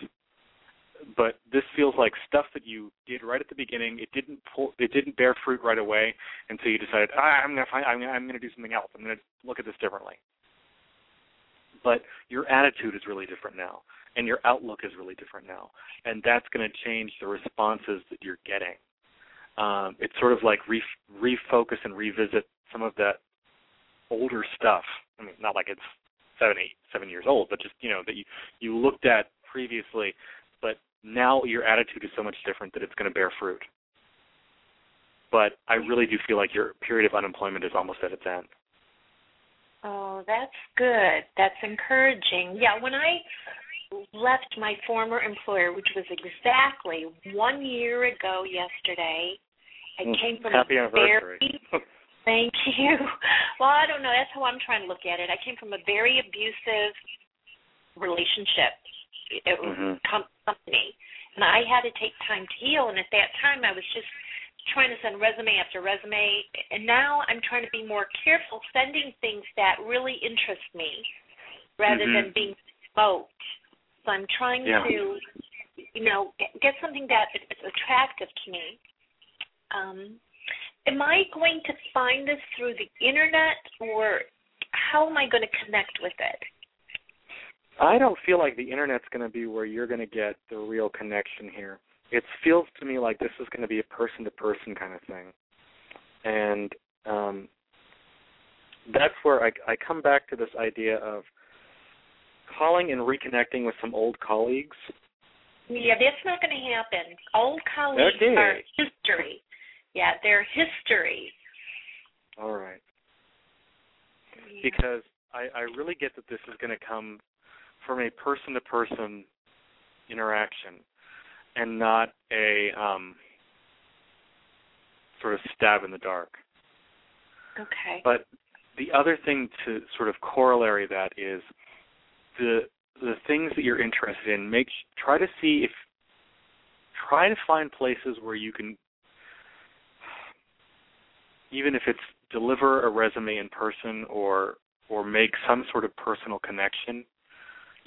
But this feels like stuff that you did right at the beginning. It didn't pull, it didn't bear fruit right away, and so you decided ah, I'm gonna find, I'm, gonna- I'm gonna do something else. I'm gonna look at this differently. But your attitude is really different now, and your outlook is really different now, and that's to change the responses that you're getting. Um, it's sort of like re- refocus and revisit some of that older stuff. I mean, not like it's seven, eight, seven years old, but just you know that you you looked at previously, but now your attitude is so much different that it's going to bear fruit. But I really do feel like your period of unemployment is almost at its end.
Oh, that's good. That's encouraging. Yeah, when I left my former employer, which was exactly one year ago yesterday, I
Mm,
came from
happy
a very Thank you. Well, I don't know. That's how I'm trying to look at it. I came from a very abusive relationship it
Mhm.
com- company, and I had to take time to heal. And at that time, I was just trying to send resume after resume, and now I'm trying to be more careful sending things that really interest me, rather
Mhm.
than being smoked. So I'm trying
Yeah.
to, you know, get something that is attractive to me. Um, am I going to find this through the internet, or how am I going to connect with it?
I don't feel like the internet's going to be where you're going to get the real connection here. It feels to me like this is going to be a person to person kind of thing. And um, that's where I, I come back to this idea of calling and reconnecting with some old colleagues.
Yeah, that's not going to happen. Old colleagues
Okay.
are history. Yeah, they're history.
All right. Because I, I really get that this is going to come from a person to person interaction and not a um, sort of stab in the dark.
Okay.
But the other thing to sort of corollary that is the the things that you're interested in. Make try to see if try to find places where you can, even if it's deliver a resume in person or or make some sort of personal connection.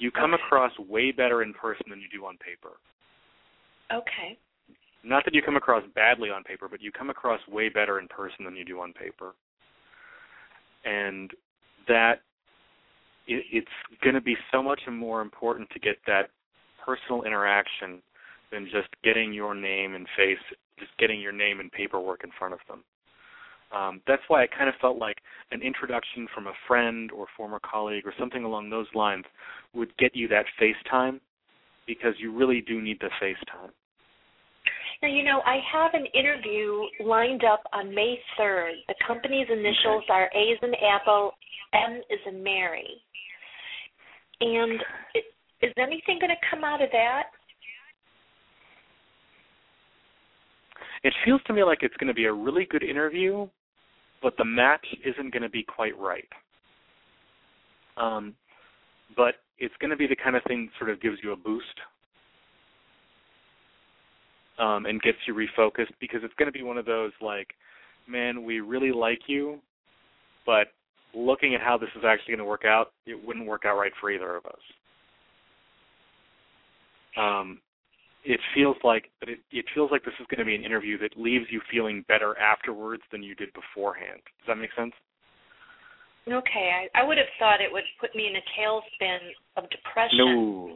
You come across way better in person than you do on paper.
Okay.
not that you come across badly on paper, but you come across way better in person than you do on paper. And that it, it's going to be so much more important to get that personal interaction than just getting your name and face, just getting your name and paperwork in front of them. Um, that's why I kind of felt like an introduction from a friend or former colleague or something along those lines would get you that face time because you really do need the face time.
Now, you know, I have an interview lined up on May 3rd. The company's initials are A as in Apple, M is in Mary. And is anything going to come out of that?
It feels to me like it's going to be a really good interview, but the match isn't going to be quite right. Um, but it's going to be the kind of thing that sort of gives you a boost um, and gets you refocused because it's going to be one of those like, man, we really like you, but looking at how this is actually going to work out, it wouldn't work out right for either of us. Um, it feels like but it, it feels like this is going to be an interview that leaves you feeling better afterwards than you did beforehand. Does that make sense?
Okay, I, I would have thought it would put me in a tailspin of depression.
No,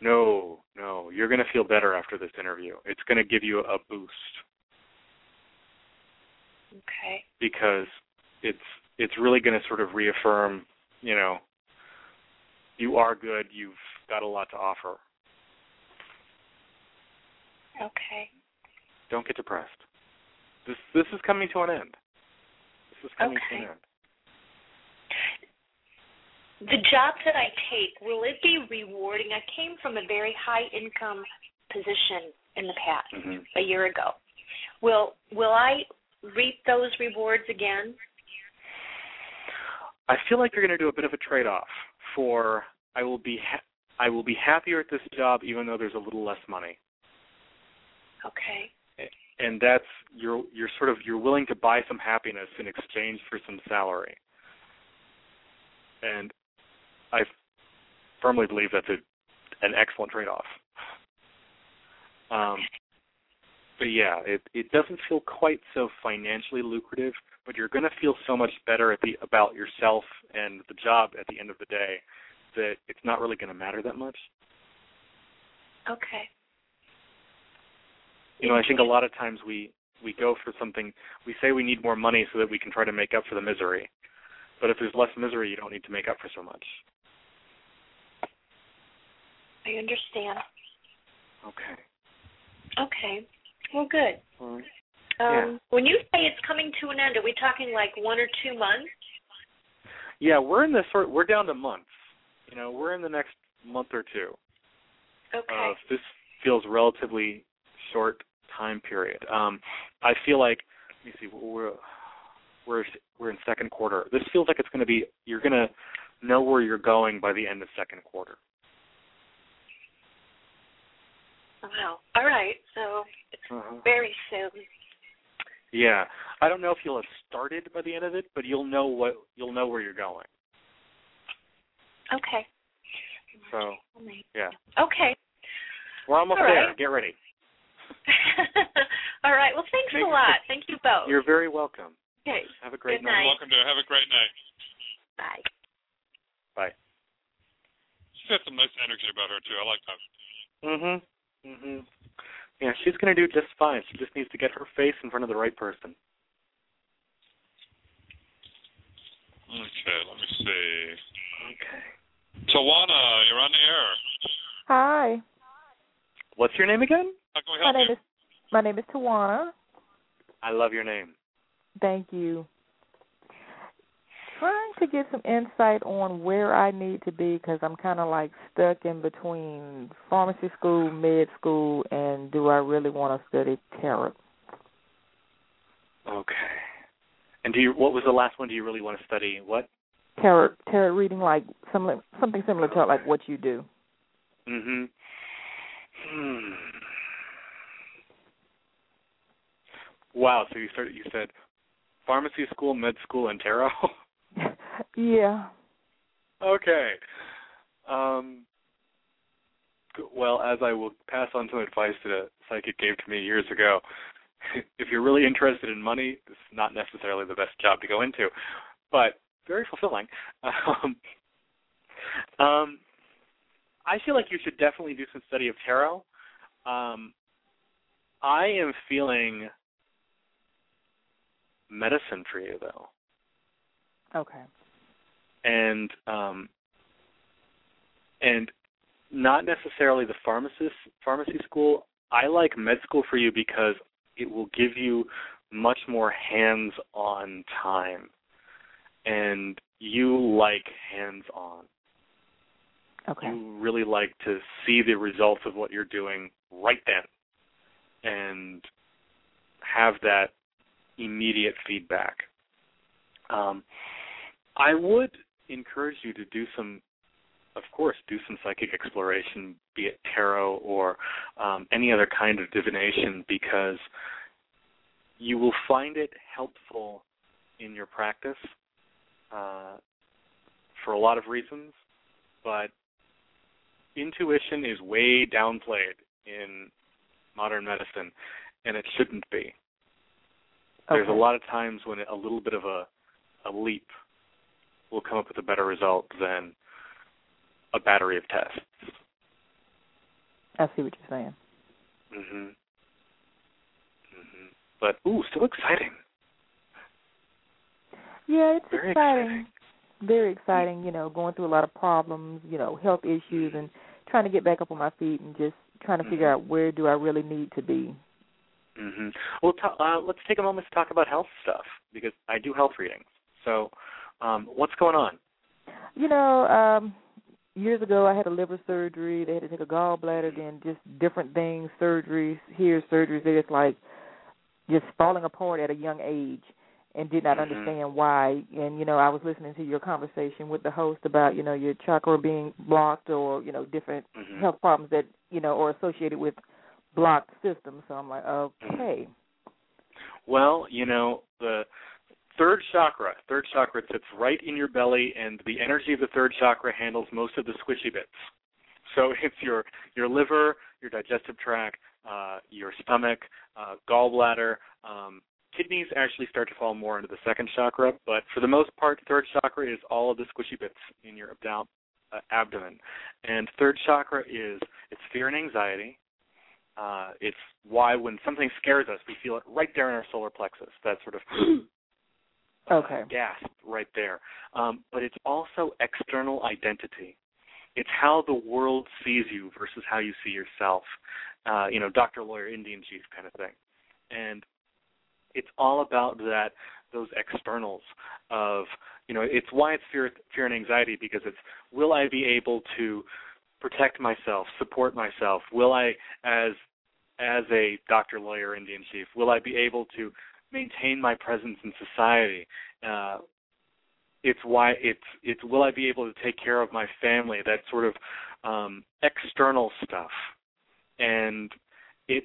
no, no. You're going to feel better after this interview. It's going to give you a boost.
Okay.
Because it's it's really going to sort of reaffirm, you know, you are good. You've got a lot to offer.
Okay.
Don't get depressed. This this is coming to an end. This is coming
okay.
to an end.
The job that I take, will it be rewarding? I came from a very high income position in the past,
mm-hmm.
a year ago. Will will I reap those rewards again?
I feel like you're going to do a bit of a trade-off for I will be ha- I will be happier at this job even though there's a little less money.
Okay.
And that's you're you're sort of you're willing to buy some happiness in exchange for some salary. And I firmly believe that's a, an excellent trade-off. Um, but yeah, it it doesn't feel quite so financially lucrative, but you're going to feel so much better at the about yourself and the job at the end of the day that it's not really going to matter that much.
Okay.
You know, I think a lot of times we we go for something. We say we need more money so that we can try to make up for the misery. But if there's less misery, you don't need to make up for so much.
I understand.
Okay.
Okay. Well, good. Um,
yeah.
When you say it's coming to an end, are we talking like one or two months?
Yeah, we're in the sort. We're down to months. You know, we're in the next month or two.
Okay.
Uh, this feels relatively short time period. Um, I feel like let me see. We're we're we're in second quarter. This feels like it's going to be. You're going to know where you're going by the end of second quarter.
Wow. All right. So it's
Uh-huh.
very soon.
Yeah, I don't know if you'll have started by the end of it, but you'll know what you'll know where you're going.
Okay.
So yeah,
Okay.
we're almost
All
there.
right.
Get ready.
All right. Well, thanks
Thank
a lot. Thank you both.
You're very welcome.
okay.
Have a great
Good
night.
night.
Welcome to Have a great night.
Bye.
Bye.
She's got some nice energy about her too. I like that.
Mhm. Mhm. Yeah, she's gonna do just fine. She just needs to get her face in front of the right person.
Okay, let me see.
Okay.
Tawana, you're on the air.
Hi,
What's your name again?
How
my name
you?
is my name is Tawana.
I love your name.
Thank you. Trying to get some insight on where I need to be because I'm kind of like stuck in between pharmacy school, med school, and do I really want to study tarot?
Okay. And do you? What was the last one? Do you really want to study? What?
Tarot, tarot reading, like some something similar to like what you do.
Mhm. Hmm. Wow. So you started. You said pharmacy school, med school, and tarot.
Yeah.
okay. Um. well as I will pass on some advice that a psychic gave to me years ago. if you're really interested in money, it's not necessarily the best job to go into, but very fulfilling. Um, um, I feel like you should definitely do some study of tarot. Um, I am feeling medicine for you though.
Okay.
And um and not necessarily the pharmacist pharmacy school. I like med school for you because it will give you much more hands-on time. And you like hands-on.
Okay.
You really like to see the results of what you're doing right then and have that immediate feedback. Um, I would encourage you to do some, of course, do some psychic exploration, be it tarot or um, any other kind of divination, because you will find it helpful in your practice uh, for a lot of reasons, but intuition is way downplayed in modern medicine, and it shouldn't be. There's a lot of times when a little bit of a a leap will come up with a better result than a battery of tests.
I see what you're saying.
Mhm. Mhm. But ooh, still exciting.
Yeah, it's
Very
exciting. Very exciting, you know, going through a lot of problems, you know, health issues and trying to get back up on my feet and just trying to
Mm-hmm.
figure out where do I really need to be.
Mhm. Well, ta- uh, let's take a moment to talk about health stuff because I do health readings. So, um, what's going on?
You know, um years ago I had a liver surgery, they had to take a gallbladder, then just different things, surgeries, here surgeries, they're just like just falling apart at a young age and did not
Mhm.
understand why. And, you know, I was listening to your conversation with the host about, you know, your chakra being blocked or, you know, different
Mhm.
health problems that, you know, are associated with blocked system. So I'm like, okay.
Well, you know, the third chakra, third chakra sits right in your belly and the energy of the third chakra handles most of the squishy bits. So it's your your liver, your digestive tract, uh, your stomach, uh, gallbladder, um, kidneys actually start to fall more into the second chakra, but for the most part, third chakra is all of the squishy bits in your abdom- uh, abdomen. And third chakra is it's fear and anxiety. Uh, it's why when something scares us, we feel it right there in our solar plexus. That sort of
Okay.
gasp right there. Um, but it's also external identity. It's how the world sees you versus how you see yourself. Uh, you know, doctor, lawyer, Indian chief kind of thing. And it's all about that those externals of you know it's why it's fear fear and anxiety because it's will I be able to protect myself, support myself? Will I as as a doctor, lawyer, Indian chief, will I be able to maintain my presence in society? Uh, it's why it's it's will I be able to take care of my family? That sort of um, external stuff, and it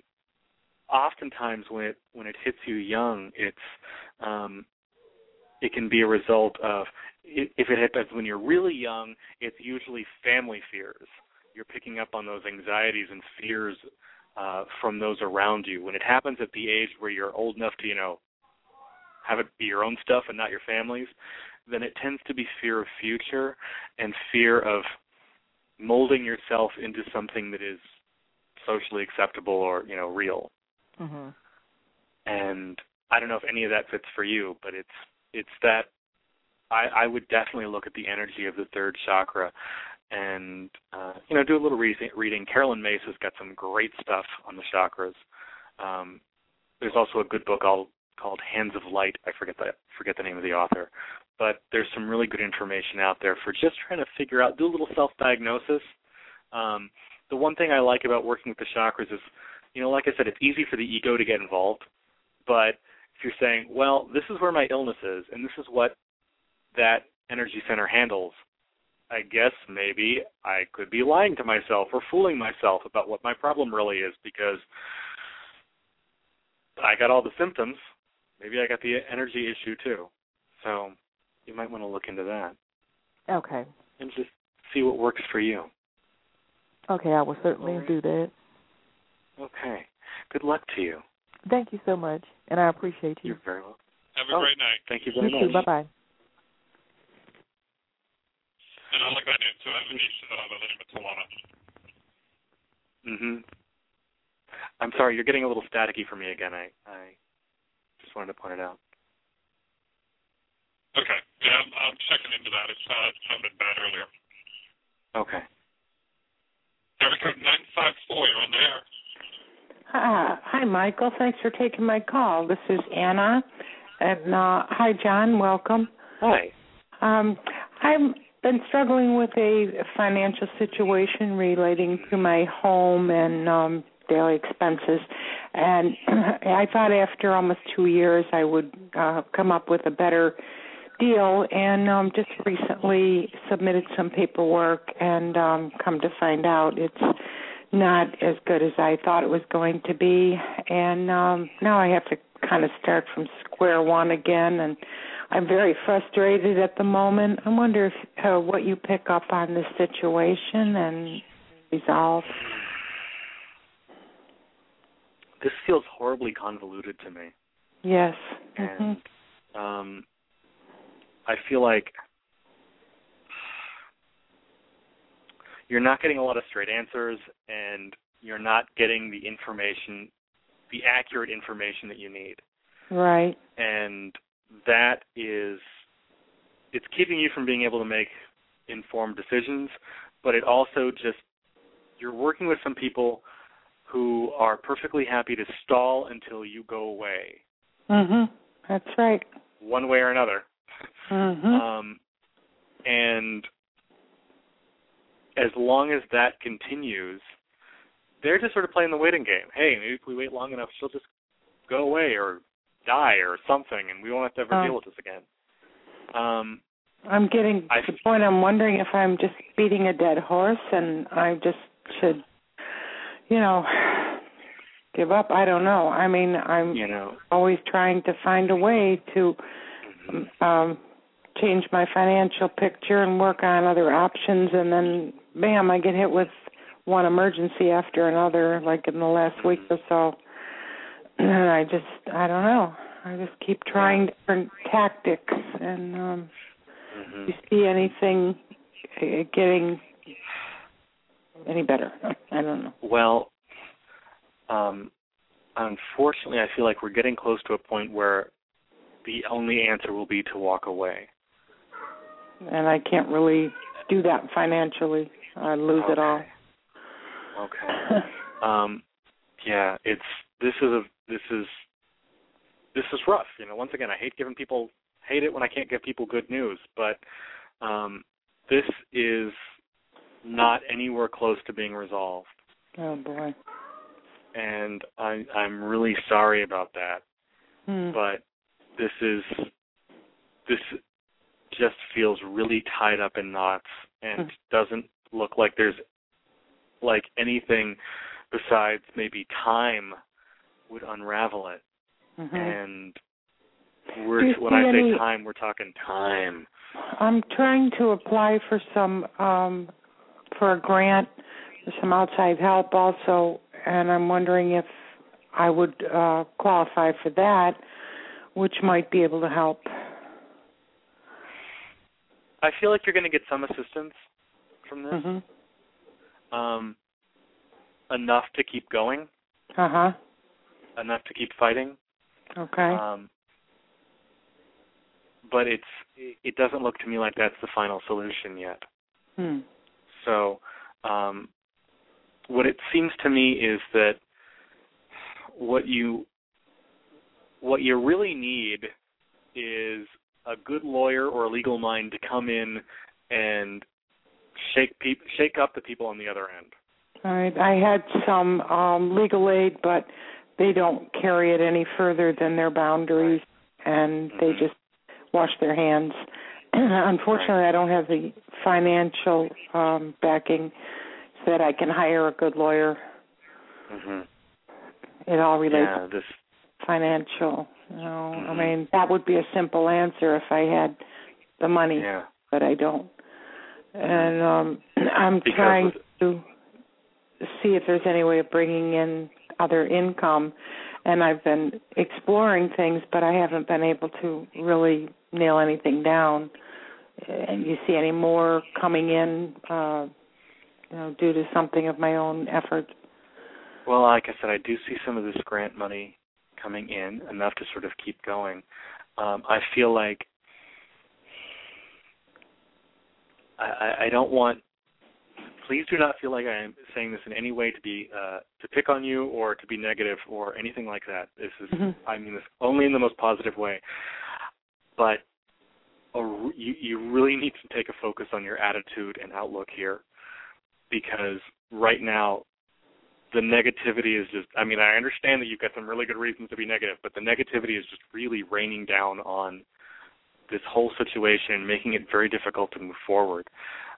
oftentimes when it when it hits you young, it's um, it can be a result of if it happens when you're really young, it's usually family fears. You're picking up on those anxieties and fears uh, from those around you. When it happens at the age where you're old enough to, you know, have it be your own stuff and not your family's, then it tends to be fear of future and fear of molding yourself into something that is socially acceptable or, you know, real.
Mhm.
And I don't know if any of that fits for you, but it's it's that I, I would definitely look at the energy of the third chakra and uh, you know do a little reading. reading. Caroline Myss has got some great stuff on the chakras. Um, there's also a good book called called Hands of Light. I forget the forget the name of the author, but there's some really good information out there for just trying to figure out do a little self diagnosis. Um, the one thing I like about working with the chakras is, you know, like I said, it's easy for the ego to get involved, but if you're saying, well, this is where my illness is, and this is what that energy center handles, I guess maybe I could be lying to myself or fooling myself about what my problem really is because I got all the symptoms. Maybe I got the energy issue too. So you might want to look into that
Okay.
and just see what works for you.
Okay, I will certainly
All right.
do that.
Okay. Good luck to you.
Thank you so much, and I appreciate you.
You're very welcome.
Have a
Oh,
great night.
Thank you
You
very
too.
much.
Bye bye.
And I like that name too. I have Anisha, uh, the name of Tawana.
Mhm. I'm sorry, you're getting a little staticky for me again. I I just wanted to point it out.
Okay. Yeah, I'm, I'm checking into that. It's uh, it sounded bad earlier.
Okay.
Area code 954, you're on the air.
Uh, hi, Michael. Thanks for taking my call. This is Anna. And uh, hi, John. Welcome.
Hi.
Um, I've been struggling with a financial situation relating to my home and um, daily expenses. And I thought after almost two years I would uh, come up with a better deal and um just recently submitted some paperwork and um come to find out it's not as good as I thought it was going to be and um now I have to kind of start from square one again and I'm very frustrated at the moment. I wonder if uh, what you pick up on this situation and resolve.
This feels horribly convoluted to me.
Yes.
And
hmm
um I feel like you're not getting a lot of straight answers and you're not getting the information the accurate information that you need.
Right.
And that is it's keeping you from being able to make informed decisions, but it also just you're working with some people who are perfectly happy to stall until you go away,
Mhm. That's right.
one way or another.
Mhm.
Um, and as long as that continues, they're just sort of playing the waiting game. Hey, maybe if we wait long enough, she'll just go away or die or something, and we won't have to ever
Oh.
deal with this again. Um,
I'm getting to the point I'm wondering if I'm just beating a dead horse and I just should you know give up. I don't know. I mean, I'm
you know,
always trying to find a way to um change my financial picture and work on other options and then bam, I get hit with one emergency after another like in the last week or so. And I just I don't know. I just keep trying different tactics and um
Mm-hmm.
do you see anything uh, getting any better? I don't know.
Well, um, unfortunately, I feel like we're getting close to a point where the only answer will be to walk away.
And I can't really do that financially. I lose it all.
Okay. um, yeah, it's this is a this is this is rough. You know, once again, I hate giving people hate it when I can't give people good news, but um, this is not anywhere close to being resolved,
Oh boy.
and I, I'm really sorry about that.
Hmm.
but this is this just feels really tied up in knots and doesn't look like there's like anything besides maybe time would unravel it
Mhm.
and we're when I say
any-
time we're talking time
I'm trying to apply for some um for a grant for some outside help also and I'm wondering if I would uh qualify for that which might be able to help.
I feel like you're going to get some assistance from this
Mhm.
um enough to keep going
Uh-huh.
Enough to keep fighting
Okay.
Um, but it's it doesn't look to me like that's the final solution yet.
hmm.
So, um, what it seems to me is that what you what you really need is a good lawyer or a legal mind to come in and shake peop- shake up the people on the other end.
All right. I had some um legal aid but they don't carry it any further than their boundaries and they just wash their hands. Unfortunately, I don't have the financial um backing so that I can hire a good lawyer.
Mm-hmm.
It all relates
Yeah, this
to financial. You know, I mean, that would be a simple answer if I had the money,
yeah.
but I don't. And um I'm
Because
trying to see if there's any way of bringing in other income. And I've been exploring things, but I haven't been able to really nail anything down. And you see any more coming in, uh, you know, due to something of my own effort?
Well, like I said, I do see some of this grant money coming in enough to sort of keep going. Um, I feel like I, I don't want. Please do not feel like I am saying this in any way to be uh, to pick on you or to be negative or anything like that. This is
Mm-hmm.
I mean this only in the most positive way. But a, you you really need to take a focus on your attitude and outlook here, because right now the negativity is just I mean, I understand that you've got some really good reasons to be negative, but the negativity is just really raining down on this whole situation, making it very difficult to move forward.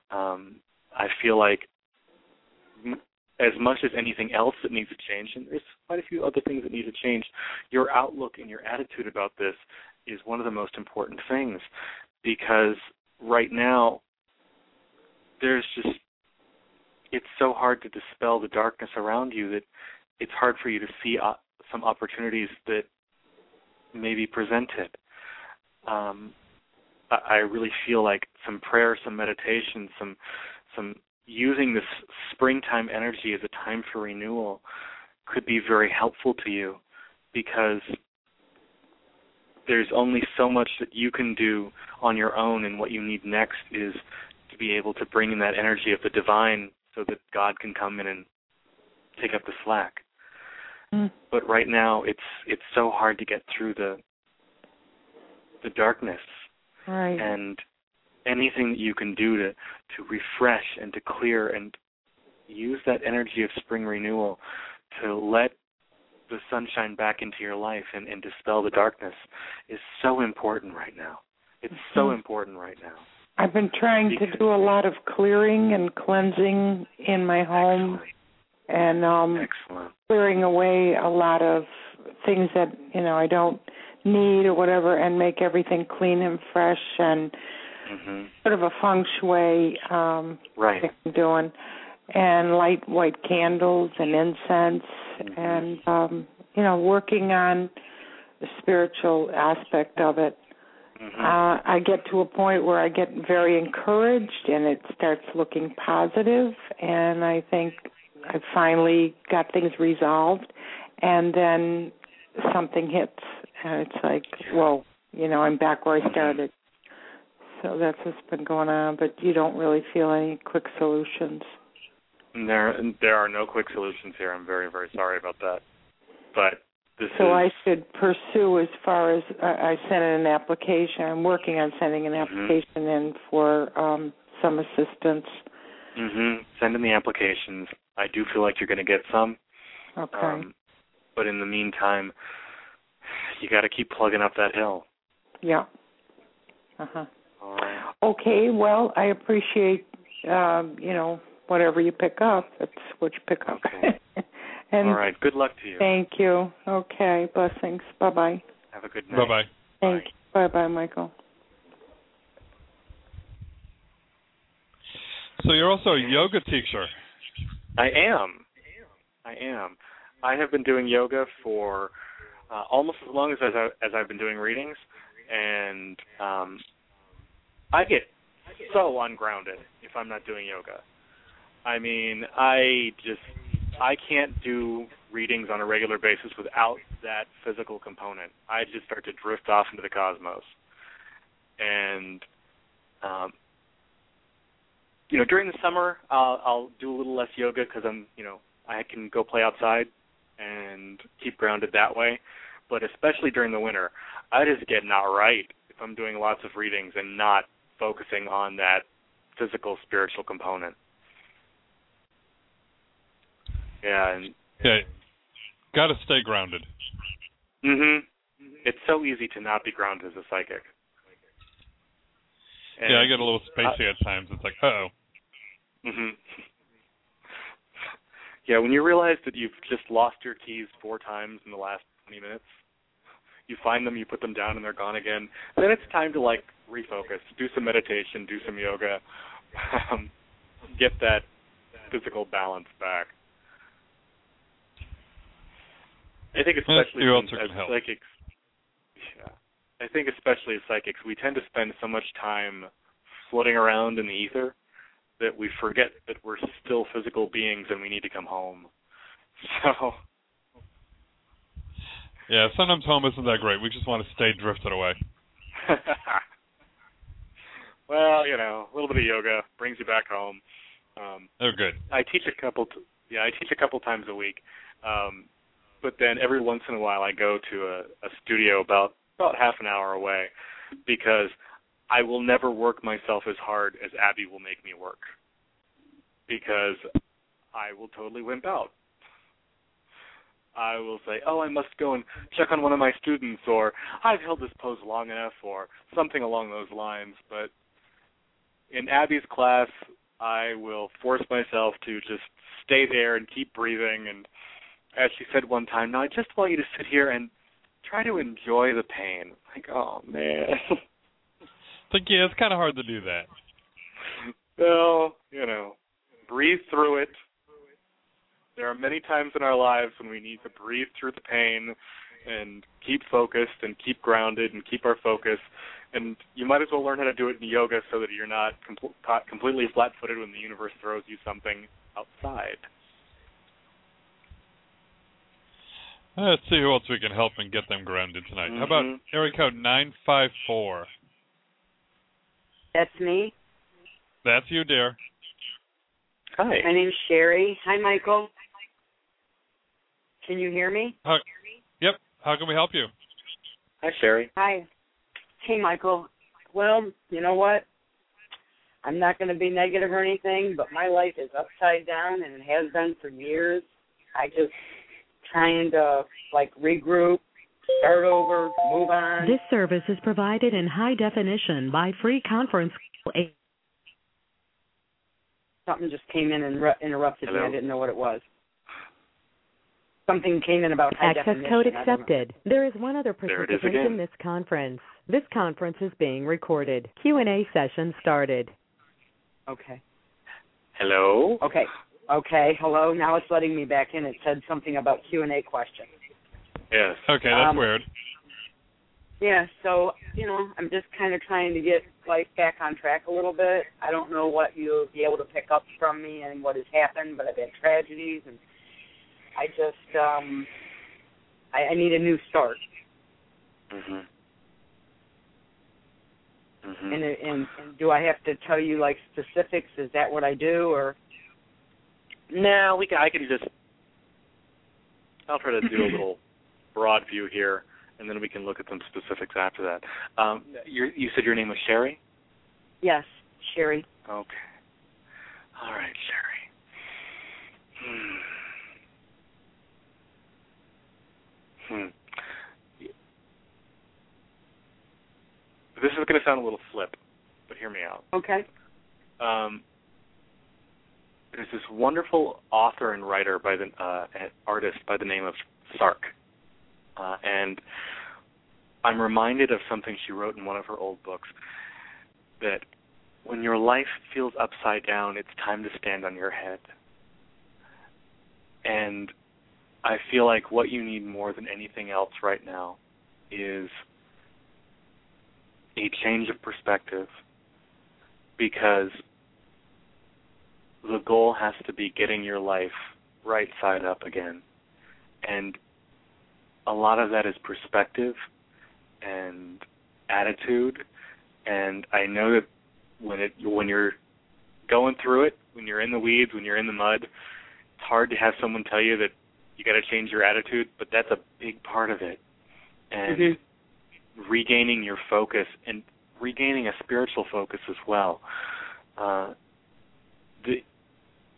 Um, I feel like m- as much as anything else that needs to change, and there's quite a few other things that need to change, your outlook and your attitude about this is one of the most important things because right now there's just it's so hard to dispel the darkness around you that it's hard for you to see uh, some opportunities that may be presented. Um, I, I really feel like some prayer, some meditation, some some using this springtime energy as a time for renewal could be very helpful to you because there's only so much that you can do on your own and what you need next is to be able to bring in that energy of the divine so that God can come in and take up the slack.
Mm.
But right now it's it's so hard to get through the the darkness
Right.
and anything that you can do to to refresh and to clear and use that energy of spring renewal to let the sunshine back into your life and, and dispel the darkness is so important right now. It's so
Mhm.
important right now.
I've been trying to do a lot of clearing and cleansing in my home and um
Excellent.
clearing away a lot of things that, you know, I don't need or whatever and make everything clean and fresh and
hmm
sort of a feng shui um
Right.
thing I'm doing and light white candles and incense
Mm-hmm.
and um you know working on the spiritual aspect of it
Mm-hmm.
uh, I get to a point where I get very encouraged and it starts looking positive and I think I finally got things resolved and then something hits and it's like, whoa, you know, I'm back where I started. So that's what's been going on, but you don't really feel any quick solutions.
There there are no quick solutions here. I'm very very sorry about that. But this
So
is
I should pursue as far as I, I sent in an application. I'm working on sending an
Mm-hmm.
application in for um some assistance.
hmm Send in the applications. I do feel like you're going to get some.
Okay.
Um, but in the meantime, you got to keep plugging up that hill.
Yeah. Uh huh.
All right.
Okay. Well, I appreciate um, you know whatever you pick up. That's what you pick up.
Okay.
and
All right. Good luck to you.
thank you. Okay. Blessings. Bye bye.
Have a good night.
Bye bye.
Thank you. Bye bye, Michael.
So you're also a yoga teacher.
I am. I am. I have been doing yoga for uh, almost as long as as, I, as I've been doing readings, and um, I get so ungrounded if I'm not doing yoga. I mean, I just I can't do readings on a regular basis without that physical component. I just start to drift off into the cosmos, and um, you know, during the summer, I'll, I'll do a little less yoga because I'm, you know, I can go play outside and keep grounded that way. But especially during the winter, I just get not right if I'm doing lots of readings and not focusing on that physical, spiritual component. Yeah, and
Yeah. Got to stay grounded.
mhm, it's so easy to not be grounded as a psychic.
yeah, I get a little spacey at times. It's like, oh,
hmm Yeah, when you realize that you've just lost your keys four times in the last 20 minutes, you find them, you put them down, and they're gone again. Then it's time to like refocus, do some meditation, do some yoga, um, get that physical balance back. I think especially as psychics. Yeah, I think especially as psychics, we tend to spend so much time floating around in the ether that we forget that we're still physical beings and we need to come home. So
yeah, sometimes home isn't that great. We just want to stay drifted away.
well, you know, a little bit of yoga brings you back home. Um,
Oh, good.
I teach a couple. T- yeah, I teach a couple times a week. Um, but then every once in a while, I go to a, a studio about about half an hour away because I will never work myself as hard as Abby will make me work because I will totally wimp out. I will say, "Oh, I must go and check on one of my students," or "I've held this pose long enough," or something along those lines. But in Abby's class, I will force myself to just stay there and keep breathing. And as she said one time, now I just want you to sit here and try to enjoy the pain." Like, oh man.
Think yeah, it's kind of hard to do that.
well, you know, breathe through it. There are many times in our lives when we need to breathe through the pain and keep focused and keep grounded and keep our focus. And you might as well learn how to do it in yoga so that you're not com- caught completely flat-footed when the universe throws you something outside.
Let's see who else we can help and get them grounded tonight. How about
Mhm.
area code nine five four?
That's me.
That's you, dear.
Hi.
My name's Sherry. Hi, Michael. Can you hear me?
How, yep. How can we help you?
Hi, Sherry.
Hi. Hey, Michael. Well, you know what? I'm not going to be negative or anything, but my life is upside down, and it has been for years. I just trying to like regroup, start over, move on.
This service is provided in high definition by free conference
Something just came in and ru- interrupted me. I didn't know what it was. Something came in about high
Access
definition.
code
I don't know.
accepted. There is one other
There
participant in this conference. This conference is being recorded. Q&A session started.
Okay.
Hello.
Okay. Okay. Hello. Now it's letting me back in. It said something about Q and A questions.
Yes.
Okay, that's
Um,
weird.
Yeah. So you know, I'm just kind of trying to get life back on track a little bit. I don't know what you'll be able to pick up from me and what has happened, but I've had tragedies, and I just um, I, I need a new start.
Mhm. Mhm.
And, and and do I have to tell you like specifics? Is that what I do, or
No, we can. I can just. I'll try to do a little broad view here, and then we can look at some specifics after that. Um, you you said your name was Sherry.
yes, Sherry?
Okay. All right, Sherry. Hmm. Hmm. This is going to sound a little flip, but hear me out.
Okay.
um, there's this wonderful author and writer by the uh, artist by the name of Sark, uh, and I'm reminded of something she wrote in one of her old books that when your life feels upside down, it's time to stand on your head. And I feel like what you need more than anything else right now is a change of perspective because the goal has to be getting your life right side up again. And a lot of that is perspective and attitude and I know that when it when you're going through it, when you're in the weeds, when you're in the mud, it's hard to have someone tell you that you got to change your attitude, but that's a big part of it. And
Mhm.
regaining your focus and regaining a spiritual focus as well. Uh, the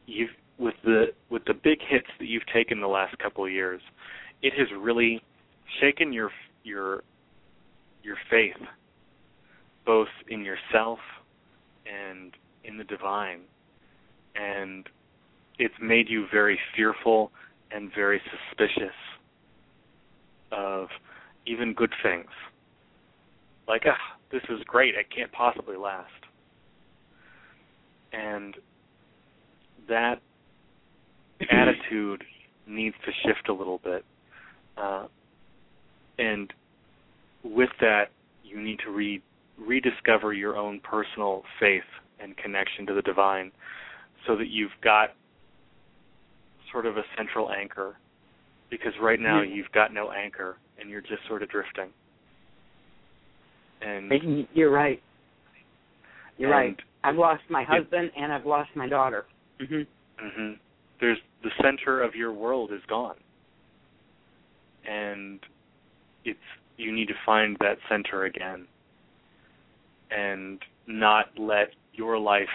you've with the with the big hits that you've taken the last couple of years, it has really shaken your your your faith, both in yourself and in the divine, and it's made you very fearful and very suspicious of even good things. Like, ah, this is great. It can't possibly last. And that attitude needs to shift a little bit Uh, and with that, you need to re- rediscover your own personal faith and connection to the divine so that you've got sort of a central anchor. Because right now
Yeah.
you've got no anchor and you're just sort of drifting. And
You're right. You're right. I've lost my husband and I've lost my daughter. hmm
hmm There's the center of your world is gone, and it's you need to find that center again, and not let your life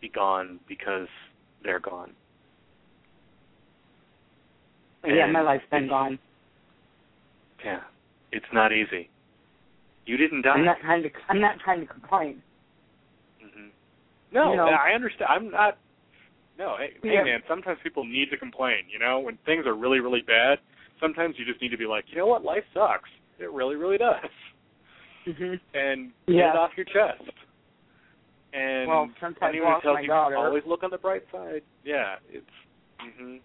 be gone because they're gone.
Yeah, my life's been gone.
Yeah, it's not easy. You didn't die.
I'm not trying to. I'm not trying to complain.
hmm No,
You know-
I understand. I'm not. No, hey, hey man. Sometimes people need to complain. You know, when things are really, really bad, sometimes you just need to be like, you know what, life sucks. It really, really does.
hmm
And
Yeah.
get it off your chest. And
Well, I've
anyone who tells you
daughter-
always look on the bright side. Yeah, it's. hmm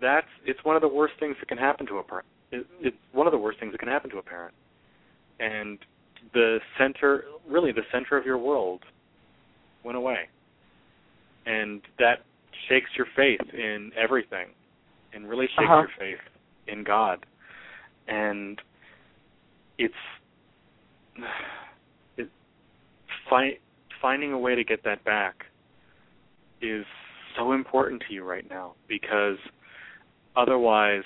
That's it's one of the worst things that can happen to a parent. It, it's one of the worst things that can happen to a parent. And the center, really, the center of your world went away. And that shakes your faith in everything and really shakes
Uh-huh.
your faith in God. And it's it, fi- finding a way to get that back is so important to you right now because otherwise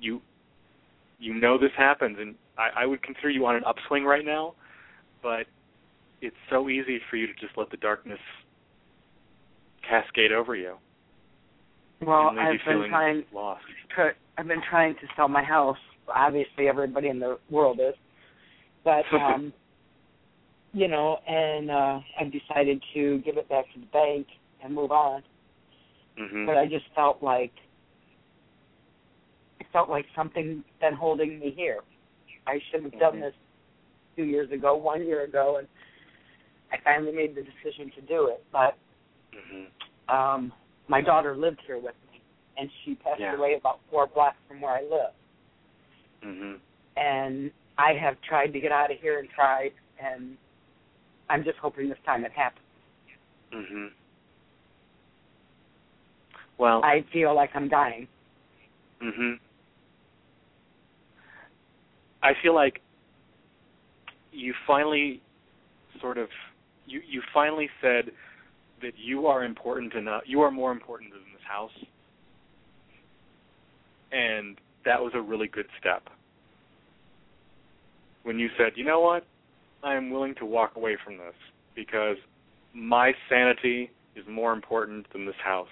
you you know this happens and I, I would consider you on an upswing right now, but it's so easy for you to just let the darkness cascade over you.
Well, I've been trying.
lost.
Try, I've been trying to sell my house. Obviously, everybody in the world is, but um, you know, and uh I've decided to give it back to the bank and move on.
hmm
But I just felt like felt like something been holding me here. I should have done
Mhm.
this two years ago, one year ago, and I finally made the decision to do it. But
hmm
um my daughter lived here with me, and she passed
Yeah.
away about four blocks from where I live.
hmm
And I have tried to get out of here and tried, and I'm just hoping this time it happens.
hmm Well,
I feel like I'm dying.
hmm I feel like you finally sort of you you finally said that you are important enough you are more important than this house. And that was a really good step. When you said you know what? I am willing to walk away from this because my sanity is more important than this house.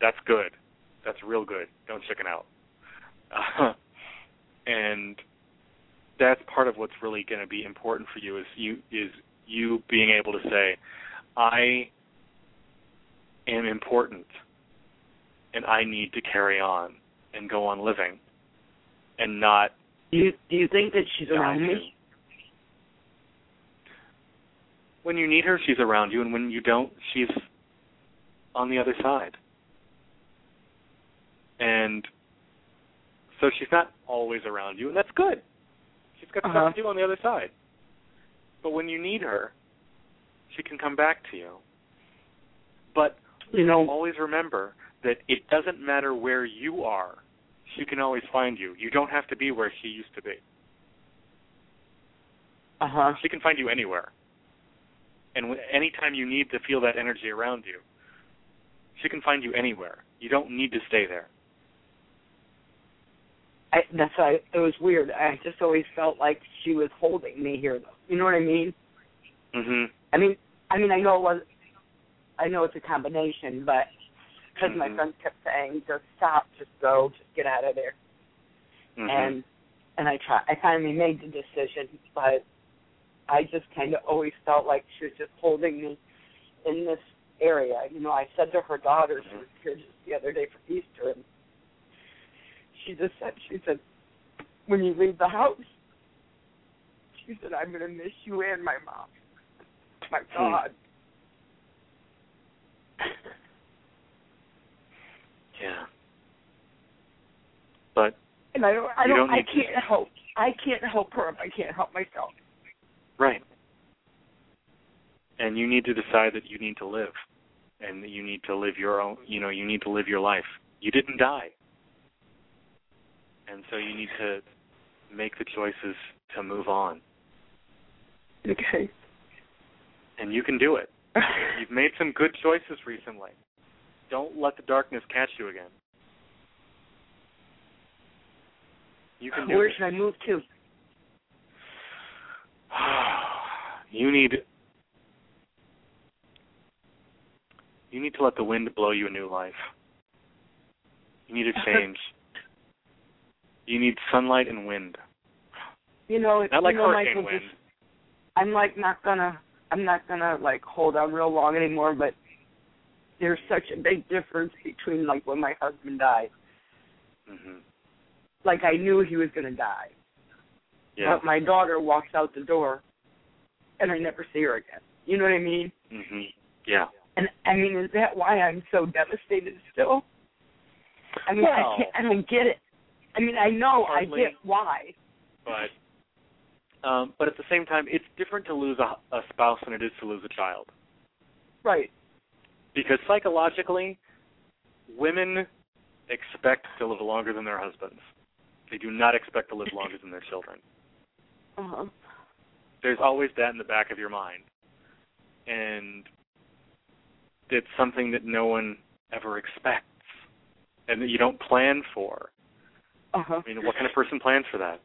That's good. That's real good. Don't chicken out and that's part of what's really going to be important for you is you is you being able to say I am important and I need to carry on and go on living and not
Do you do you think that she's around me?
When you need her, she's around you, and when you don't, she's on the other side. And so she's not always around you, and that's good. She's got
Uh-huh.
stuff to do on the other side. But when you need her, she can come back to you. But
You know,
always remember that it doesn't matter where you are. She can always find you. You don't have to be where she used to be.
uh huh.
She can find you anywhere. And w- anytime you need to feel that energy around you, she can find you anywhere. You don't need to stay there.
I, that's why it was weird. I just always felt like she was holding me here, though. You know what I mean?
Mhm.
I mean, I mean, I know it was, I know it's a combination, but because my
Mhm.
friends kept saying, "Just stop, just go, just get out of there,"
Mhm.
and and I try, I finally made the decision, but I just kind of always felt like she was just holding me in this area. You know, I said to her daughter, she was here just the other day for Easter, and she just said, she said, when you leave the house, she said, I'm going to miss you and my mom. My hmm. God.
yeah.
But and I don't I don't,
don't
I can't help I can't help her if I can't help myself.
Right. And you need to decide that you need to live, and that you need to live your own. You know, you need to live your life. You didn't die, and so you need to make the choices to move on.
Okay.
And you can do it. You've made some good choices recently. Don't let the darkness catch you again. You can do
Where should I move to?
you need you need to let the wind blow you a new life. You need to change. You need sunlight and wind.
You know, it's
Not like
you know,
hurricane
Michael,
wind.
just- I'm like not gonna I'm not gonna like hold on real long anymore, but there's such a big difference between like when my husband died.
hmm
Like I knew he was gonna die.
Yeah.
But my daughter walks out the door and I never see her again. You know what I mean?
hmm Yeah.
And I mean, is that why I'm so devastated still? I mean,
Well-
I can't. I don't get it. I mean, I know
Partly.
I get why.
But um but at the same time it's different to lose a, a spouse than it is to lose a child.
Right.
Because psychologically women expect to live longer than their husbands. They do not expect to live longer than their children.
Uh-huh.
there's always that in the back of your mind. And it's something that no one ever expects and that you don't plan for.
Uh-huh.
I mean, what kind of person plans for that?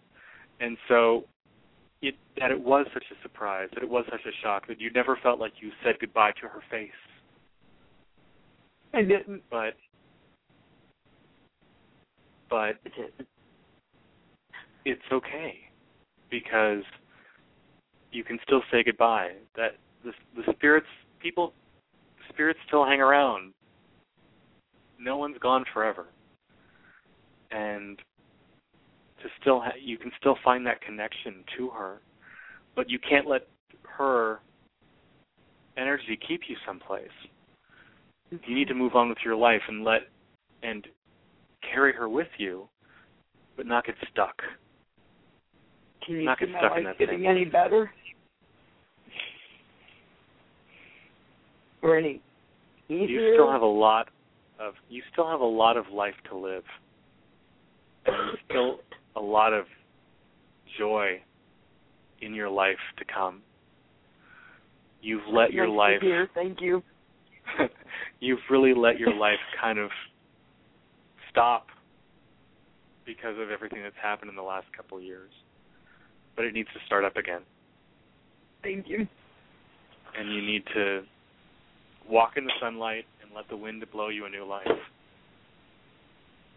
And so it that it was such a surprise, that it was such a shock that you never felt like you said goodbye to her face.
I didn't.
But but it's okay because you can still say goodbye. That the the spirits people spirits still hang around. No one's gone forever. And to still ha- you can still find that connection to her, but you can't let her energy keep you someplace. You need to move on with your life and let and carry her with you, but not get stuck.
Can you
Not get stuck in that
getting
thing.
any better? Or any easier?
You still have a lot of you still have a lot of life to live. And there's still a lot of joy in your life to come. You've let your
Nice
life
hear. Thank you.
you've really let your life kind of stop because of everything that's happened in the last couple of years. But it needs to start up again.
Thank you.
And you need to walk in the sunlight and let the wind blow you a new life.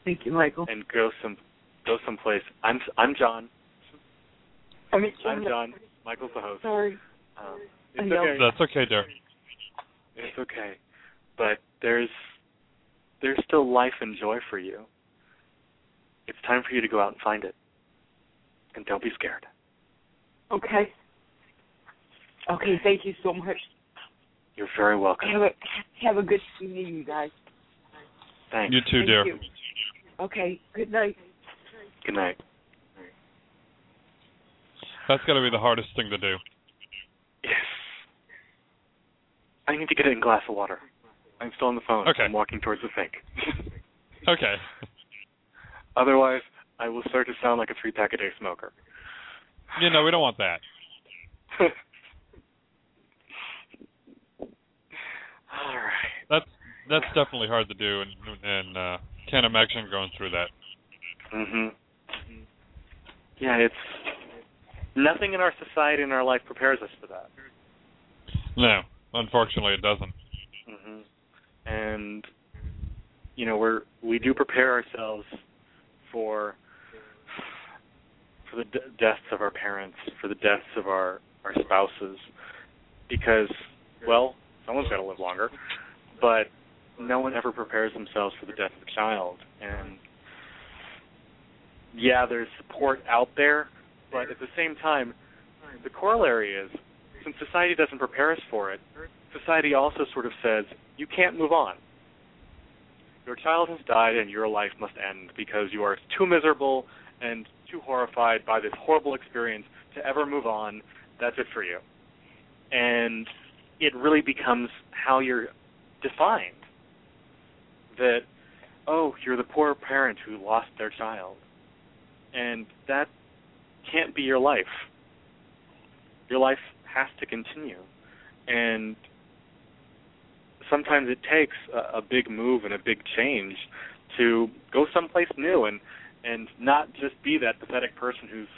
Thank you, Michael.
And go some go someplace. I'm I'm John.
I mean,
I'm John. Michael's the host.
Sorry.
Um, it's okay.
That's okay, dear.
It's okay. But there's there's still life and joy for you. It's time for you to go out and find it. And don't be scared.
Okay. Okay, thank you so much.
You're very welcome.
Have a have a good evening, you guys.
Thanks.
You too,
Thank
dear.
you. Okay. Good night.
Good night.
That's got to be the hardest thing to do.
Yes. I need to get a glass of water. I'm still on the phone.
Okay.
I'm walking towards the sink.
Okay.
Otherwise, I will start to sound like a three pack a day smoker.
You know, we don't want that.
All right.
That's that's definitely hard to do, and and uh, can't imagine going through that.
Mhm. Yeah, it's nothing in our society and our life prepares us for that.
No, unfortunately, it doesn't.
hmm And you know, we're we do prepare ourselves for for the d- deaths of our parents, for the deaths of our our spouses, because well, someone's got to live longer, but no one ever prepares themselves for the death of a child. And yeah, there's support out there, but at the same time, the corollary is since society doesn't prepare us for it, society also sort of says you can't move on. your child has died and your life must end because you are too miserable and too horrified by this horrible experience to ever move on. That's it for you. And it really becomes how you're defined. That, oh, you're the poor parent who lost their child. And that can't be your life. Your life has to continue. And sometimes it takes a, a big move and a big change to go someplace new and and not just be that pathetic person who's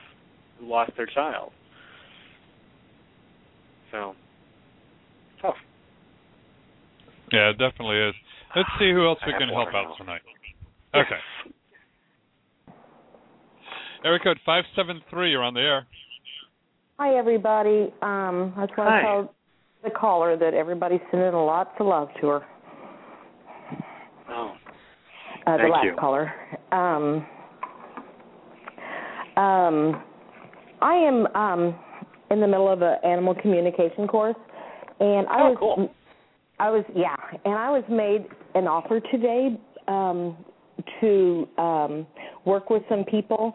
who lost their child. So tough.
Yeah, it definitely is. Let's see who else we can help out tonight. Okay. Area code five seven three. You're on the air.
Hi, everybody. Um, I just want
Hi.
to tell the caller that everybody's sending lots of love to her.
Oh.
Uh, the
Thank
last
you.
caller. Um, um, I am um, in the middle of an animal communication course, and I
Oh,
was,
cool.
I was, yeah, and I was made an offer today um, to um, work with some people,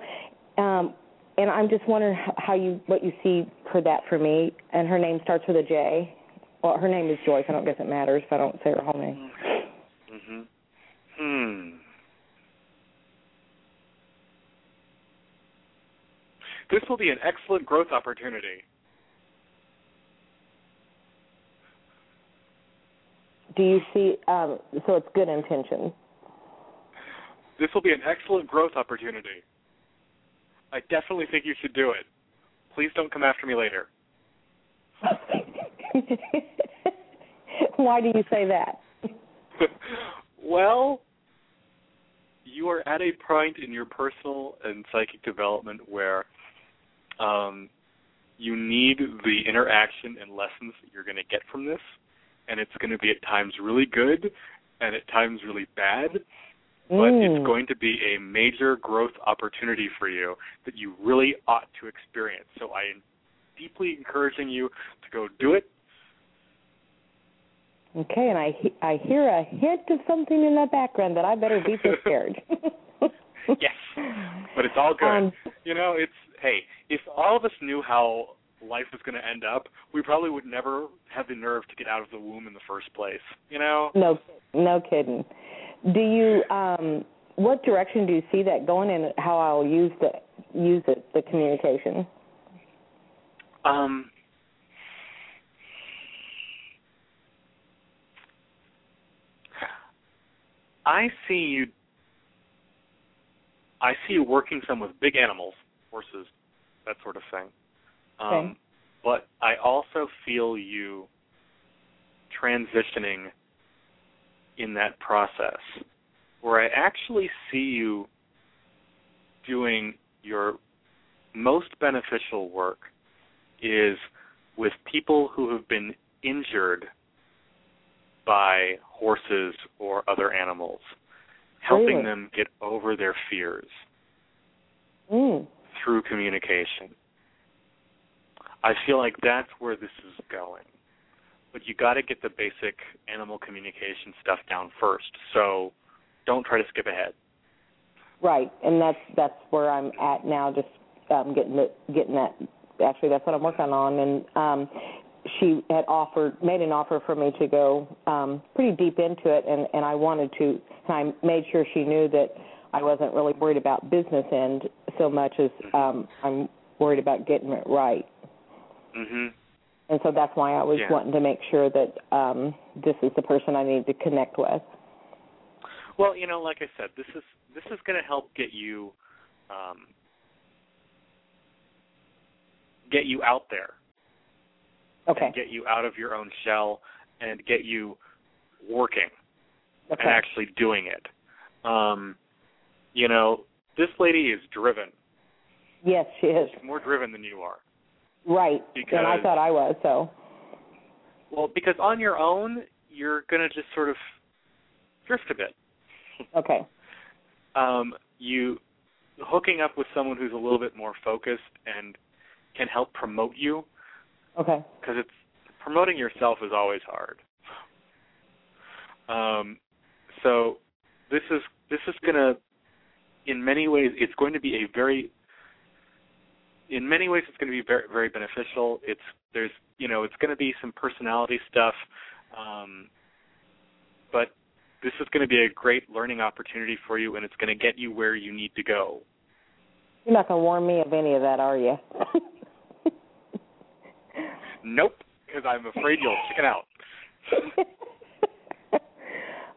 um, and I'm just wondering how you, what you see for that for me. And her name starts with a J. Well, her name is Joyce. I don't guess it matters if I don't say her whole name.
Mhm. Hmm. This will be an excellent growth opportunity.
Do you see? Um, so it's good intention.
This will be an excellent growth opportunity. I definitely think you should do it. Please don't come after me later.
Why do you say that?
well, you are at a point in your personal and psychic development where um, you need the interaction and lessons that you're going to get from this, and it's going to be at times really good and at times really bad. But
Mm.
it's going to be a major growth opportunity for you that you really ought to experience. So I am deeply encouraging you to go do it.
Okay, and I he- I hear a hint of something in the background that I better be prepared.
yes, but it's all good.
Um,
you know, it's hey, if all of us knew how life was going to end up, we probably would never have the nerve to get out of the womb in the first place. You know?
no, no kidding. Do you um what direction do you see that going and how I'll use the use it the communication?
Um. I see you. I see you working some with big animals, horses, that sort of thing. Um,
Okay.
But I also feel you transitioning in that process, where I actually see you doing your most beneficial work is with people who have been injured by horses or other animals, helping
Really?
them get over their fears
Mm.
through communication. I feel like that's where this is going. But you got to get the basic animal communication stuff down first. So don't try to skip ahead.
Right, and that's that's where I'm at now. Just um, getting the, getting that. Actually, that's what I'm working on. And um, she had offered, made an offer for me to go um, pretty deep into it, and and I wanted to. And I made sure she knew that I wasn't really worried about business end so much as um, I'm worried about getting it right.
Mhm.
And so that's why I was
Yeah.
wanting to make sure that um, this is the person I need to connect with.
Well, you know, like I said, this is this is going to help get you um, get you out there,
Okay.
and get you out of your own shell, and get you working
Okay.
and actually doing it. Um, you know, this lady is driven.
Yes, she is.
She's more driven than you are.
Right. and I thought I was so.
Well, because on your own, you're going to just sort of drift a bit.
Okay.
um, you hooking up with someone who's a little bit more focused and can help promote you
Okay.
because it's promoting yourself is always hard. Um, so this is this is going to in many ways it's going to be a very in many ways it's going to be very very beneficial it's there's you know it's going to be some personality stuff um but this is going to be a great learning opportunity for you and it's going to get you where you need to go
You're not going to warn me of any of that, are you?
nope because i'm afraid you'll chicken out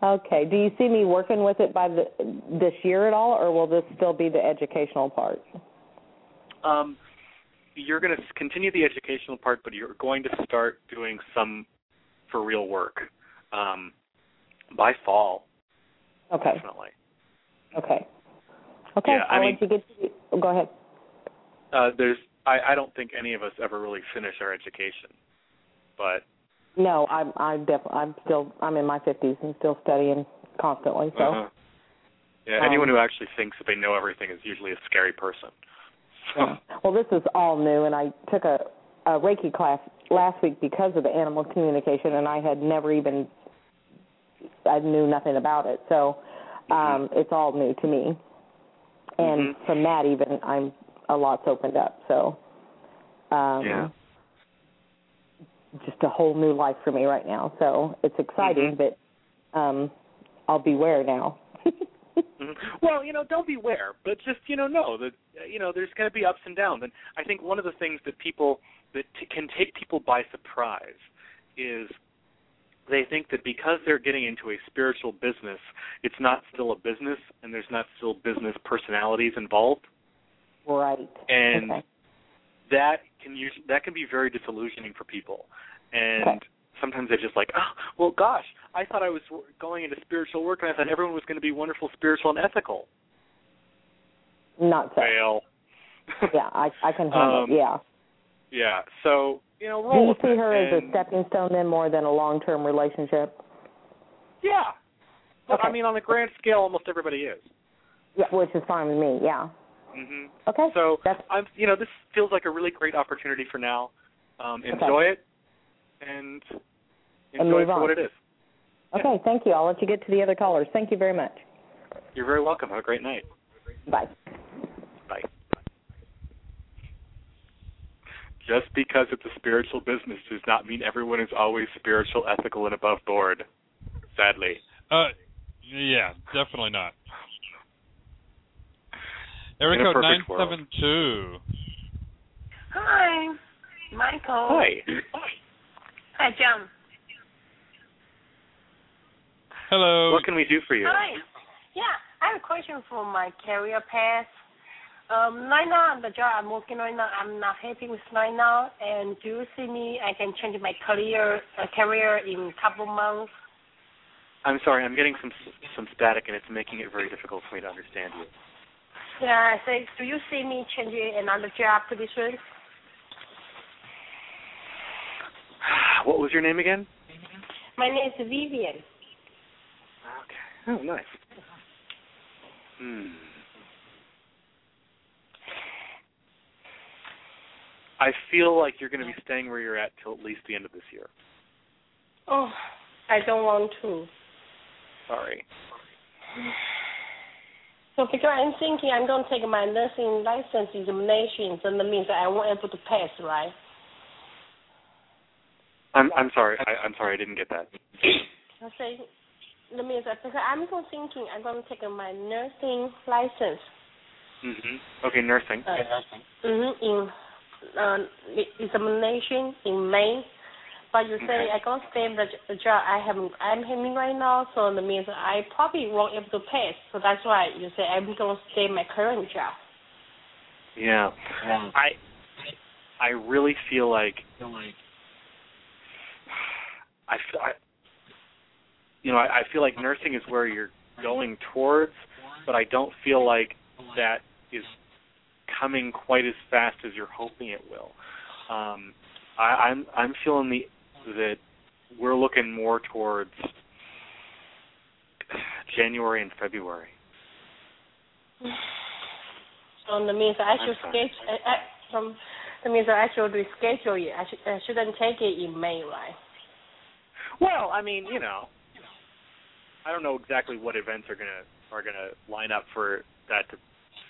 okay. Do you see me working with it by the this year at all, or will this still be the educational part?
Um you're going to continue the educational part but you're going to start doing some for real work um by fall
Okay.
definitely
Okay. Okay.
Yeah, I
I'll
mean-
let you get. To oh, go ahead.
uh there's I, I don't think any of us ever really finish our education. But
No, I'm. I'm def- I'm still. I'm in my fifties and still studying constantly. So.
uh yeah,
Um,
anyone who actually thinks that they know everything is usually a scary person.
Yeah. Well, this is all new, and I took a, a Reiki class last week because of the animal communication, and I had never even, I knew nothing about it. So um, it's all new to me. And
Mhm.
from that, even I'm a lot's opened up. So um,
Yeah.
just a whole new life for me right now. So it's exciting, but um, I'll beware now.
Mhm. Well, you know, don't beware, but just you know, know that you know there's going to be ups and downs, and I think one of the things that people that t- can take people by surprise is they think that because they're getting into a spiritual business, it's not still a business, and there's not still business personalities involved,
Right.
and
Okay.
that can use that can be very disillusioning for people, and.
Okay.
Sometimes they're just like, oh, well, gosh, I thought I was going into spiritual work, and I thought everyone was going to be wonderful, spiritual, and ethical.
Not so.
Fail.
Yeah, I I can handle
Um,
it. Yeah.
Yeah. So you know,
Do
roll
you
with
see her as a stepping stone then more than a long term relationship?
Yeah. But
Okay.
I mean, on the grand scale, almost everybody is.
Yeah, which is fine with me. Yeah.
hmm
Okay.
So That's... I'm, you know, this feels like a really great opportunity for now. Um,
Okay.
enjoy it, and
And
enjoy it for
on.
what it is.
Okay. Thank you. I'll let you get to the other callers. Thank you very much.
You're very welcome. Have a great night.
Bye.
Bye. Just because it's a spiritual business does not mean everyone is always spiritual, ethical, and above board. Sadly.
Uh, yeah, definitely not. Area
In a
code nine
perfect world.
seven two.
Hi, Michael.
Hi.
Hi, John.
Hello.
What can we do for you?
Hi. Yeah, I have a question for my career path. Um, right now, the job I'm working right now, I'm not happy with right now. And do you see me? I can change my career uh, career in a couple months.
I'm sorry, I'm getting some some static, and it's making it very difficult for me to understand you.
Yeah, I say, do you see me changing another job pretty soon?
What was your name again?
My name is Vivian.
Oh, nice. Hmm. I feel like you're going to be staying where you're at till at least the end of this year.
Oh, I don't want to.
Sorry.
So because I'm thinking I'm going to take my nursing license examinations, and that means that I won't able to pass, right?
I'm I'm sorry. I, I'm sorry. I didn't get that.
I say that means that because I'm going thinking I'm going to take my nursing license
Mhm. Okay, nursing.
uh, mhm, in uh, the examination in May. But you say
Okay.
I can't stay in the, the job I have I'm having right now, so that means I probably won't able to pass. So that's why you say I'm going to stay in my current job.
Yeah. I I really feel like I feel I you know, I, I feel like nursing is where you're going towards, but I don't feel like that is coming quite as fast as you're hoping it will. Um I, I'm I'm feeling the that we're looking more towards January and February.
So that means I should schedule. I, I, from that means I should reschedule it. I, should, I shouldn't take it in May, right?
Well, I mean, you know, I don't know exactly what events are gonna are gonna line up for that to,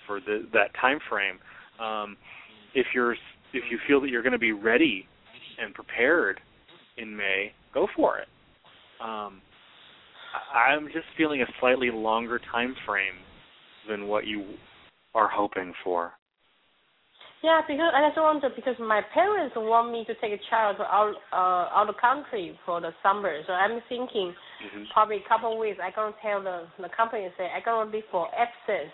for the that time frame. Um, if you're if you feel that you're going to be ready and prepared in May, go for it. Um, I'm just feeling a slightly longer time frame than what you are hoping for.
Yeah, because I just to because my parents want me to take a child out uh out of the country for the summer. So I'm thinking
Mm-hmm.
probably a couple of weeks I gonna tell the the company say I gonna be for absence.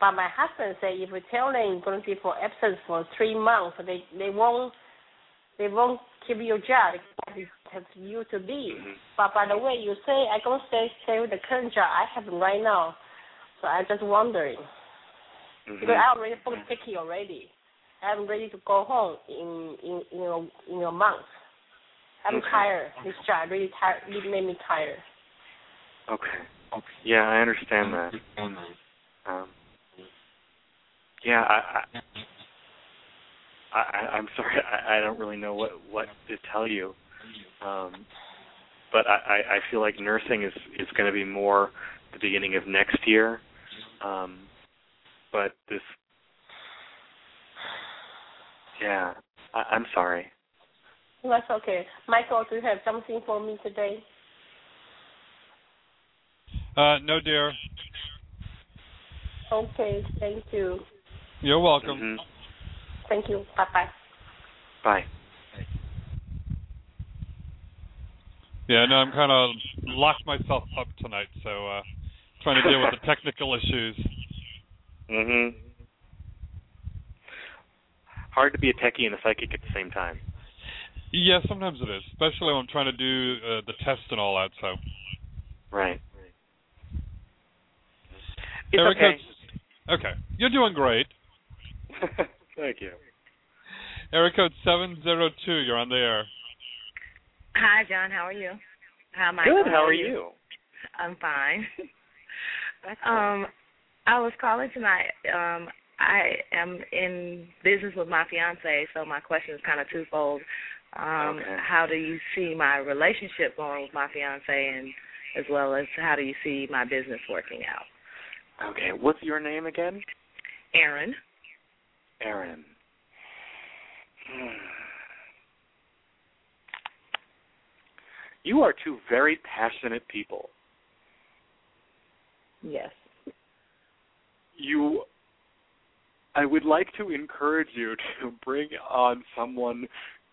But my husband say if we tell them you're gonna be for absence for three months, they they won't they won't keep your job. Have you to leave. But by the way, you say I gonna stay stay with the current job I have right now. So I'm just wondering because I already booked ticket already. I'm ready to go home in in in a, in a month. I'm
Okay.
tired. This job really tired. It made me tired.
Okay. Okay. Yeah, I understand that. Um, yeah, I, I, I, I'm sorry. I, I don't really know what what to tell you. Um, but I, I I feel like nursing is is going to be more the beginning of next year. Um, but this, yeah, I, I'm sorry.
That's okay. Michael, do you have something for me today?
Uh, no, dear.
Okay, thank you.
You're welcome.
Mhm.
Thank you. Bye bye.
Bye.
Yeah, no, I'm kind of locked myself up tonight, so uh trying to deal with the technical issues.
Mhm. Hard to be a techie and a psychic at the same time.
Yeah, sometimes it is, especially when I'm trying to do uh, the test and all that. So,
Right. It's
Erica,
okay.
okay, you're doing great.
Thank you.
Area code seven zero two. You're on the air.
Hi, John. How are you? Hi,
Good. How are you?
I'm fine. um, I was calling tonight. Um, I am in business with my fiance, so my question is kind of twofold. Um,
Okay.
How do you see my relationship going with my fiance, and as well as how do you see my business working out?
Okay. What's your name again?
Aaron.
Aaron. Hmm. You are two very passionate people.
Yes.
You I would like to encourage you to bring on someone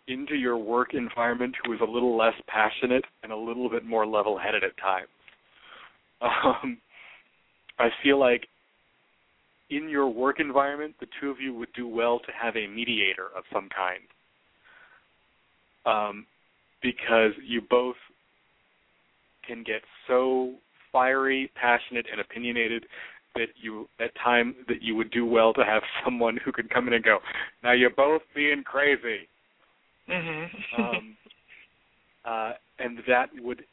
into your work environment who is a little less passionate and a little bit more level-headed at times. Um, I feel like in your work environment, the two of you would do well to have a mediator of some kind, um, because you both can get so fiery, passionate, and opinionated that you at time that you would do well to have someone who could come in and go, now you're both being crazy.
Mhm.
Um, uh, and that would,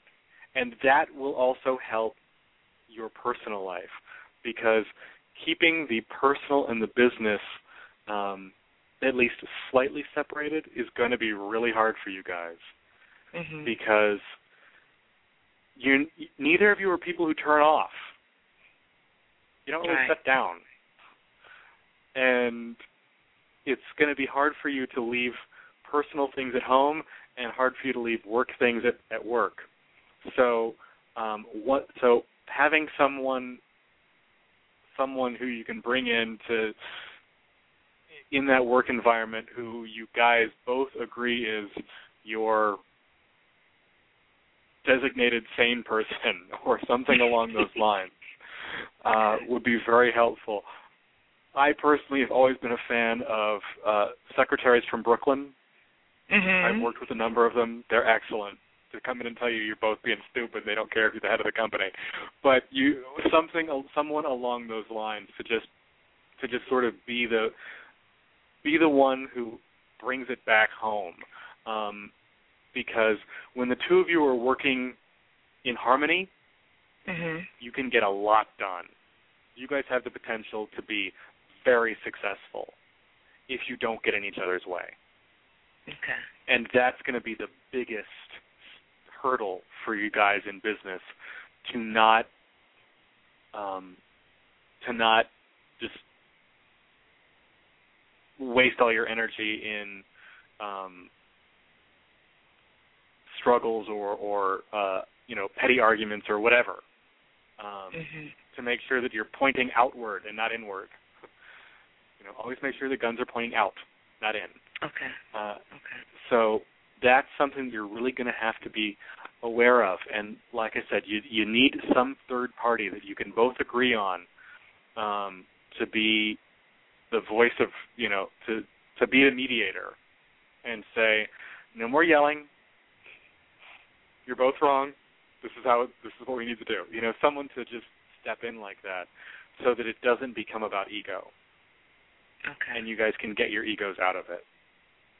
and that will also help your personal life because keeping the personal and the business um, at least slightly separated is going to be really hard for you guys
Mhm.
because you neither of you are people who turn off. You don't really
Right.
shut down. And it's going to be hard for you to leave personal things at home and hard for you to leave work things at, at work. So um what so having someone someone who you can bring in to in that work environment who you guys both agree is your designated sane person or something along those lines uh, would be very helpful. I personally have always been a fan of uh, secretaries from Brooklyn.
Mhm.
I've worked with a number of them. They're excellent. To come in and tell you you're both being stupid, they don't care if you're the head of the company. But you something someone along those lines to just to just sort of be the be the one who brings it back home. Um, because when the two of you are working in harmony,
Mhm.
you can get a lot done. You guys have the potential to be very successful if you don't get in each other's way.
Okay.
And that's going to be the biggest hurdle for you guys in business to not um, to not just waste all your energy in um, struggles or or uh, you know petty arguments or whatever. Um,
mm-hmm.
To make sure that you're pointing outward and not inward. You know, always make sure the guns are pointing out, not in.
Okay.
Uh,
okay.
So that's something you're really going to have to be aware of. And like I said, you you need some third party that you can both agree on um, to be the voice of you know to to be a mediator and say no more yelling. You're both wrong. This is how this is what we need to do. You know, someone to just step in like that so that it doesn't become about ego.
Okay.
And you guys can get your egos out of it.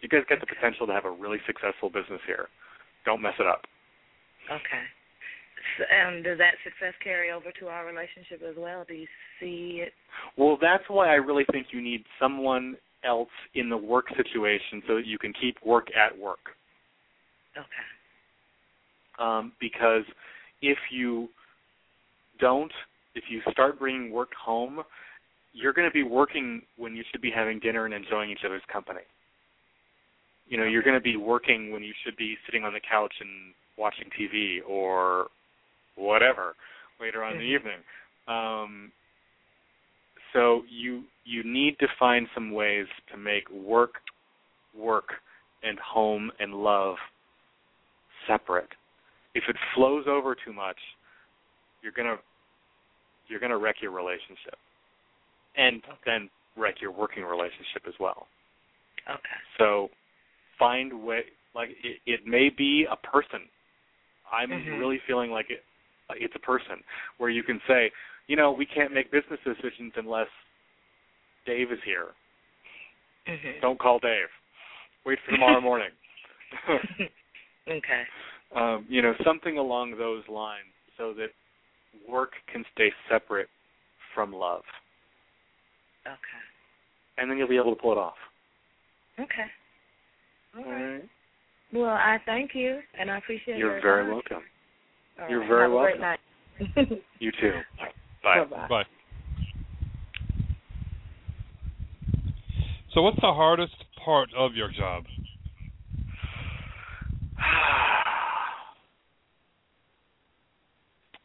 You guys get the potential to have a really successful business here. Don't mess it up.
Okay. So, um, does that success carry over to our relationship as well? Do you see it?
Well, that's why I really think you need someone else in the work situation so that you can keep work at work.
Okay.
Um, because if you don't, if you start bringing work home, you're going to be working when you should be having dinner and enjoying each other's company. You know, you're going to be working when you should be sitting on the couch and watching TV or whatever later on in the evening. Um, so you you need to find some ways to make work, work, and home and love separate. If it flows over too much, you're gonna you're gonna wreck your relationship, and then wreck your working relationship as well.
Okay.
So find way like it, it may be a person. I'm
Mhm.
really feeling like it it's a person where you can say, you know, we can't make business decisions unless Dave is here.
Mhm.
Don't call Dave. Wait for tomorrow morning.
okay.
Um, you know, something along those lines so that work can stay separate from love.
Okay.
And then you'll be able to pull it off.
Okay. All
All
right.
right.
Well, I thank you, and I appreciate
You're
your
very
time.
welcome.
All
You're
right.
very
Have a
welcome.
Great night.
You too. Bye.
Bye-bye.
Bye. So, what's the hardest part of your job?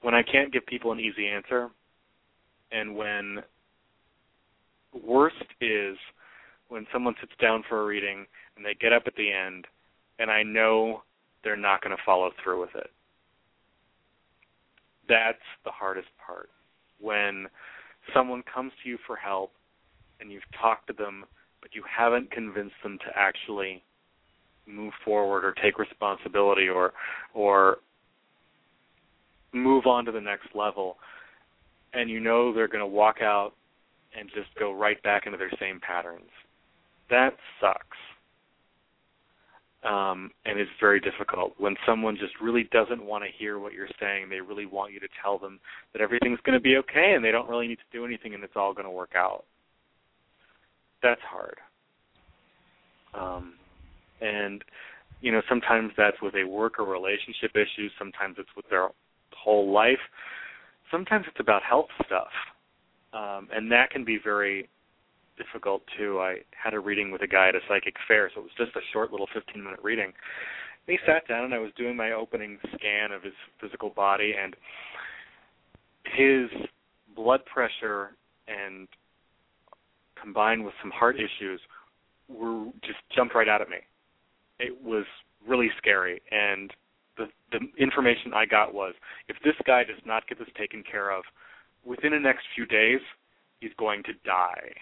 when I can't give people an easy answer, and when worst is when someone sits down for a reading and they get up at the end, and I know they're not going to follow through with it. That's the hardest part. When someone comes to you for help and you've talked to them, but you haven't convinced them to actually move forward or take responsibility or or move on to the next level and you know they're going to walk out and just go right back into their same patterns. That sucks. Um, and it's very difficult when someone just really doesn't want to hear what you're saying. They really want you to tell them that everything's going to be okay and they don't really need to do anything and it's all going to work out. That's hard. Um, and you know sometimes that's with a work or relationship issue. Sometimes it's with their whole life. Sometimes it's about health stuff, um, and that can be very difficult too. I had a reading with a guy at a psychic fair, so it was just a short little 15 minute reading. And he sat down, and I was doing my opening scan of his physical body, and his blood pressure and combined with some heart issues were just jumped right out at me. It was really scary, and the the information I got was if this guy does not get this taken care of within the next few days, he's going to die.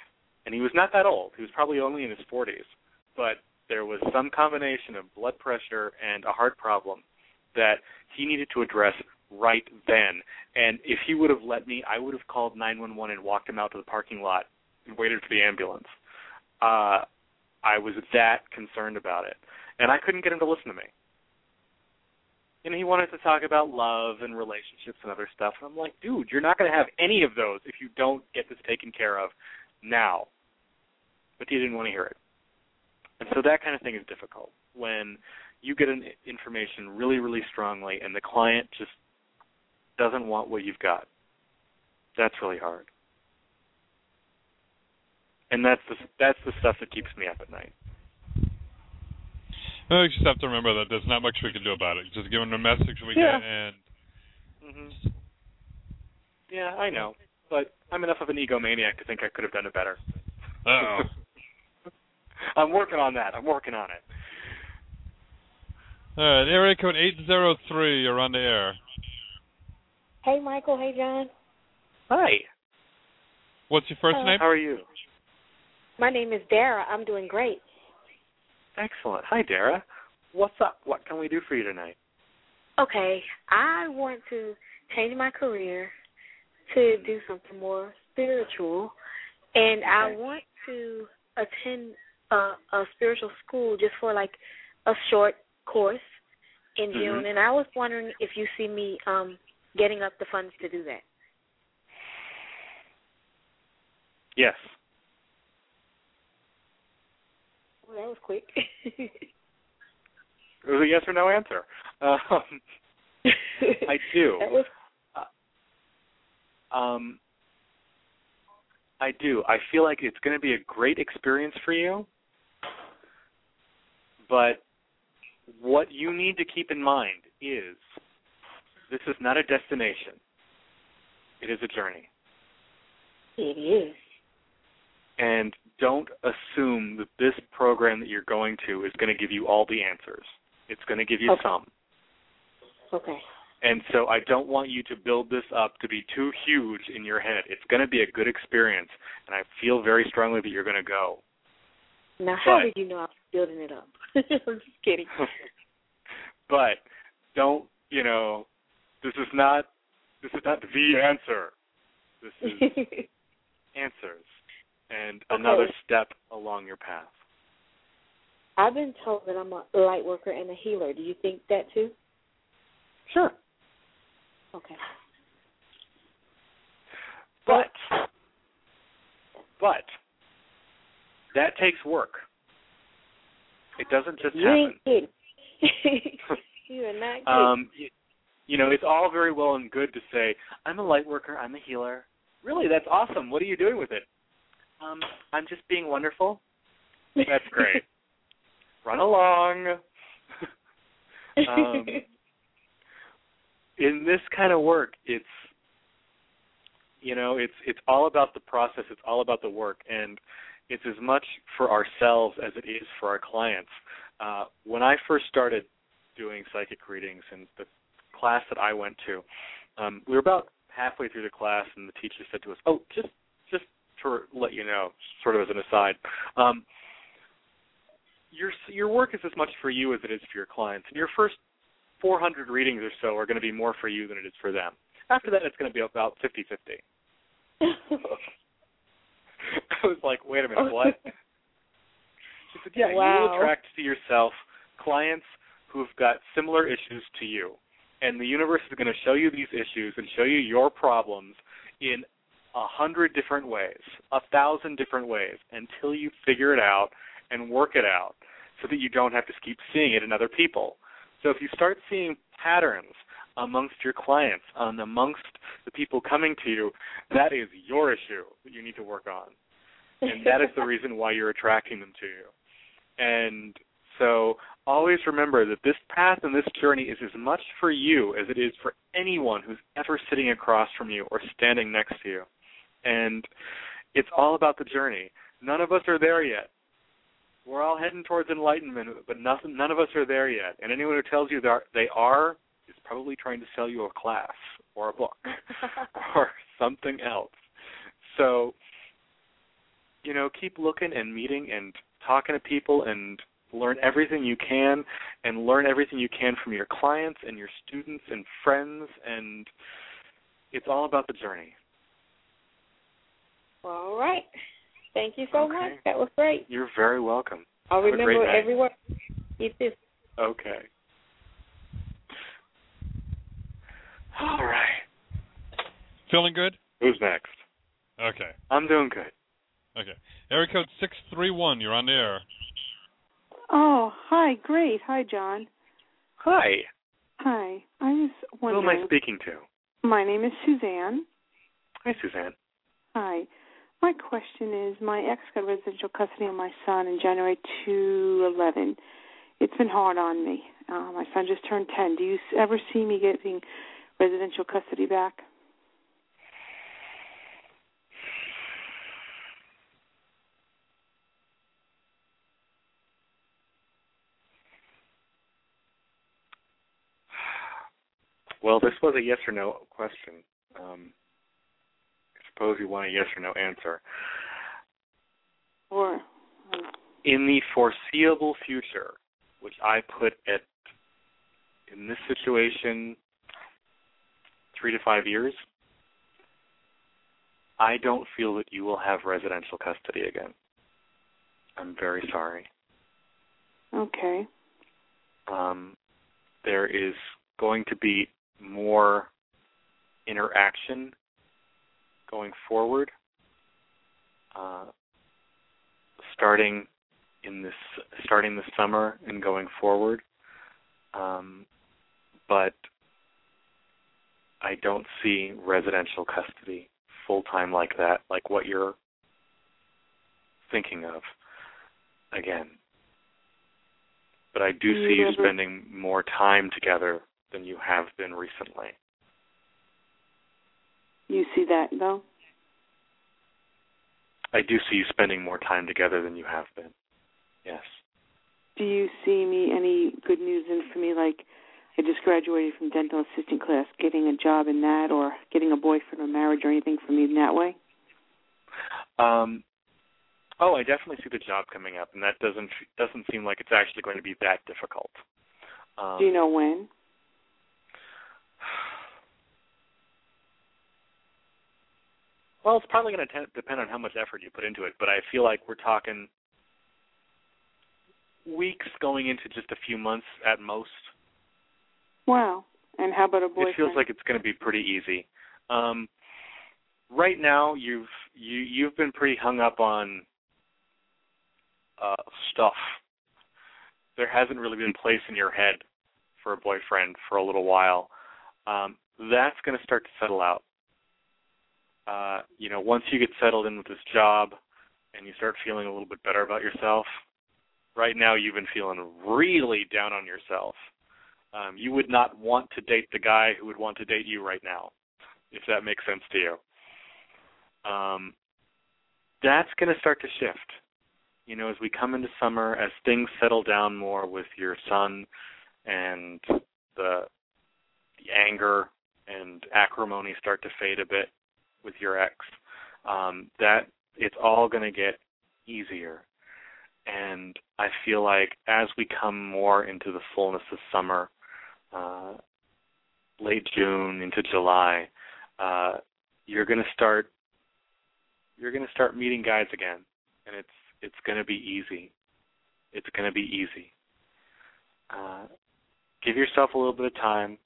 And he was not that old. He was probably only in his 40s, but there was some combination of blood pressure and a heart problem that he needed to address right then. And if he would have let me, I would have called 911 and walked him out to the parking lot and waited for the ambulance. Uh I was that concerned about it. And I couldn't get him to listen to me. And he wanted to talk about love and relationships and other stuff. And I'm like, dude, you're not going to have any of those if you don't get this taken care of now. But he didn't want to hear it. And so that kind of thing is difficult when you get an information really, really strongly and the client just doesn't want what you've got. That's really hard. And that's the that's the stuff that keeps me up at night.
Well, we just have to remember that there's not much we can do about it. Just give them the message we
Yeah.
get, and
hmm Yeah, I know, but I'm enough of an egomaniac to think I could have done it better.
oh,
I'm working on that. I'm working on it.
all right. Area code eight zero three. You're on the air.
Hey, Michael. Hey, John.
Hi.
What's your first
Hello.
name?
How are you?
My name is Dara. I'm doing great.
Excellent. Hi, Dara. What's up? What can we do for you tonight?
Okay, I want to change my career to do something more spiritual, and I want to attend a, a spiritual school just for like a short course in
Mhm.
June. And I was wondering if you see me um getting up the funds to do that.
Yes.
Well, that was quick.
It was a yes or no answer. Um, I do.
That was
Um, I do. I feel like it's going to be a great experience for you. But what you need to keep in mind is this is not a destination. It is a journey.
it is.
And don't assume that this program that you're going to is going to give you all the answers. It's going to give you
Okay.
some.
Okay.
And so I don't want you to build this up to be too huge in your head. It's going to be a good experience, and I feel very strongly that you're going to go.
Now, how
But-
did you know I was building it up? I'm just kidding.
but don't, you know, this is not this is not the answer. This is answers and another step along your path.
I've been told that I'm a light worker and a healer. Do you think that too?
Sure.
Okay.
But but that takes work. It doesn't just happen.
You
happen.
ain't kidding. you are not kidding.
Um, you, you know, it's all very well and good to say, I'm a light worker, I'm a healer. Really, that's awesome. What are you doing with it? Um, I'm just being wonderful. That's great. Run along. um, in this kind of work, it's you know, it's it's all about the process. It's all about the work, and it's as much for ourselves as it is for our clients. Uh, when I first started doing psychic readings and the class that I went to, um, we were about halfway through the class, and the teacher said to us, "Oh, just just to let you know, sort of as an aside, um, your your work is as much for you as it is for your clients, and your first 400 readings or so are going to be more for you than it is for them. After that, it's going to be about 50-50." I was like, "Wait a minute, what?" She said, "Yeah, wow. you will attract to yourself clients who've got similar issues to you, and the universe is going to show you these issues and show you your problems in a hundred different ways, a thousand different ways, until you figure it out and work it out, so that you don't have to keep seeing it in other people. So if you start seeing patterns amongst your clients and amongst the people coming to you, that is your issue that you need to work on and that is the reason why you're attracting them to you. And so always remember that this path and this journey is as much for you as it is for anyone who's ever sitting across from you or standing next to you. And it's all about the journey. None of us are there yet. We're all heading towards enlightenment, but nothing, none of us are there yet. And anyone who tells you they are, they are is probably trying to sell you a class or a book or something else. So you know, keep looking and meeting and talking to people and learn everything you can and learn everything you can from your clients and your students and friends and it's all about the journey.
All right. Thank you so
Okay.
much. That was great.
You're very welcome.
I'll
Have a great
remember
night.
every word. You too.
Okay. All right.
Feeling good?
Who's next?
Okay.
I'm doing good.
Okay. Area code six three one. You're on the air.
Oh, hi, great. Hi, John.
Hi.
Hi. I was
Who am. I speaking to?
My name is Suzanne.
Hi, Suzanne.
Hi. My question is my ex got residential custody of my son in January 2011. It's been hard on me. Uh, my son just turned 10. Do you ever see me getting residential custody back?
Well, this was a yes or no question. Um, suppose you want a yes or no answer.
Or
In the foreseeable future, which I put at in this situation three to five years, I don't feel that you will have residential custody again. I'm very sorry.
okay.
um, there is going to be more interaction going forward, uh, starting in this starting this summer and going forward. Um, but I don't see residential custody full time like that, like what you're thinking of. Again, but I do see you spending more time together than you have been recently.
You see that though?
I do see you spending more time together than you have been. Yes.
Do you see me any good news in for me like I just graduated from dental assistant class, getting a job in that or getting a boyfriend or marriage or anything for me in that way?
Um oh, I definitely see the job coming up and that doesn't doesn't seem like it's actually going to be that difficult. Um,
Do you know when?
Well, it's probably going to depend on how much effort you put into it, but I feel like we're talking weeks going into just a few months at most.
Wow. And how about a boyfriend?
It feels like it's going to be pretty easy. Um, right now, you've you you've been pretty hung up on uh, stuff. There hasn't really been place in your head for a boyfriend for a little while. Um, that's going to start to settle out. Uh, you know, once you get settled in with this job and you start feeling a little bit better about yourself, right now you've been feeling really down on yourself. Um, you would not want to date the guy who would want to date you right now, if that makes sense to you. Um, that's going to start to shift. You know, as we come into summer, as things settle down more with your son and the the anger and acrimony start to fade a bit with your ex, um, that it's all going to get easier. And I feel like as we come more into the fullness of summer, uh, late June into July, uh, you're going to start you're going to start meeting guys again, and it's it's going to be easy. It's going to be easy. Uh, give yourself a little bit of time.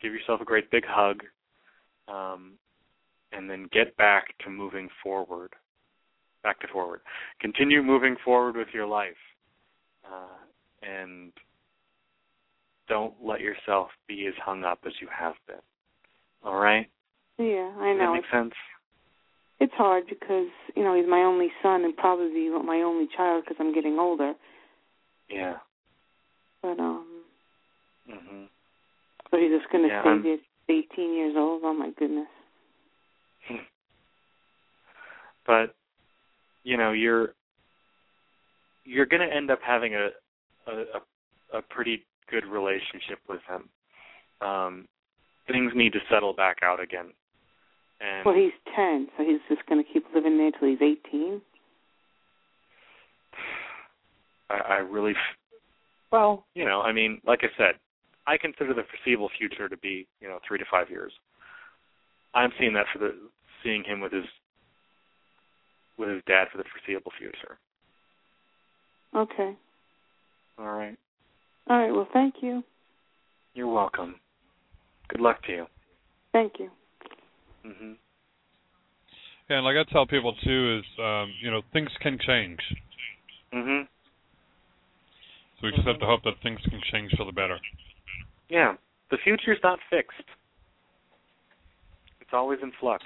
Give yourself a great big hug, um, and then get back to moving forward. Back to forward. Continue moving forward with your life, uh, and don't let yourself be as hung up as you have been. All right?
Yeah, I
Does that
know.
make
It's,
sense?
it's hard because, you know, he's my only son and probably my only child because I'm getting older.
Yeah.
But um
Mhm.
so he's just going to
Yeah,
stay
I'm-
there 18 years old. Oh my goodness.
But you know you're you're going to end up having a, a a pretty good relationship with him. Um, things need to settle back out again, and
Well, he's 10, so he's just going to keep living there till he's 18.
I, I really f- well, you know, I mean, like I said, I consider the foreseeable future to be you know three to five years. I'm seeing that for the seeing him with his with his dad for the foreseeable future.
Okay.
All right.
All right. Well, thank you.
You're welcome. Good luck to you.
Thank you.
Yeah, and like I tell people too is, um, you know, things can change.
hmm
So we just have to hope that things can change for the better.
Yeah. The future's not fixed. It's always in flux.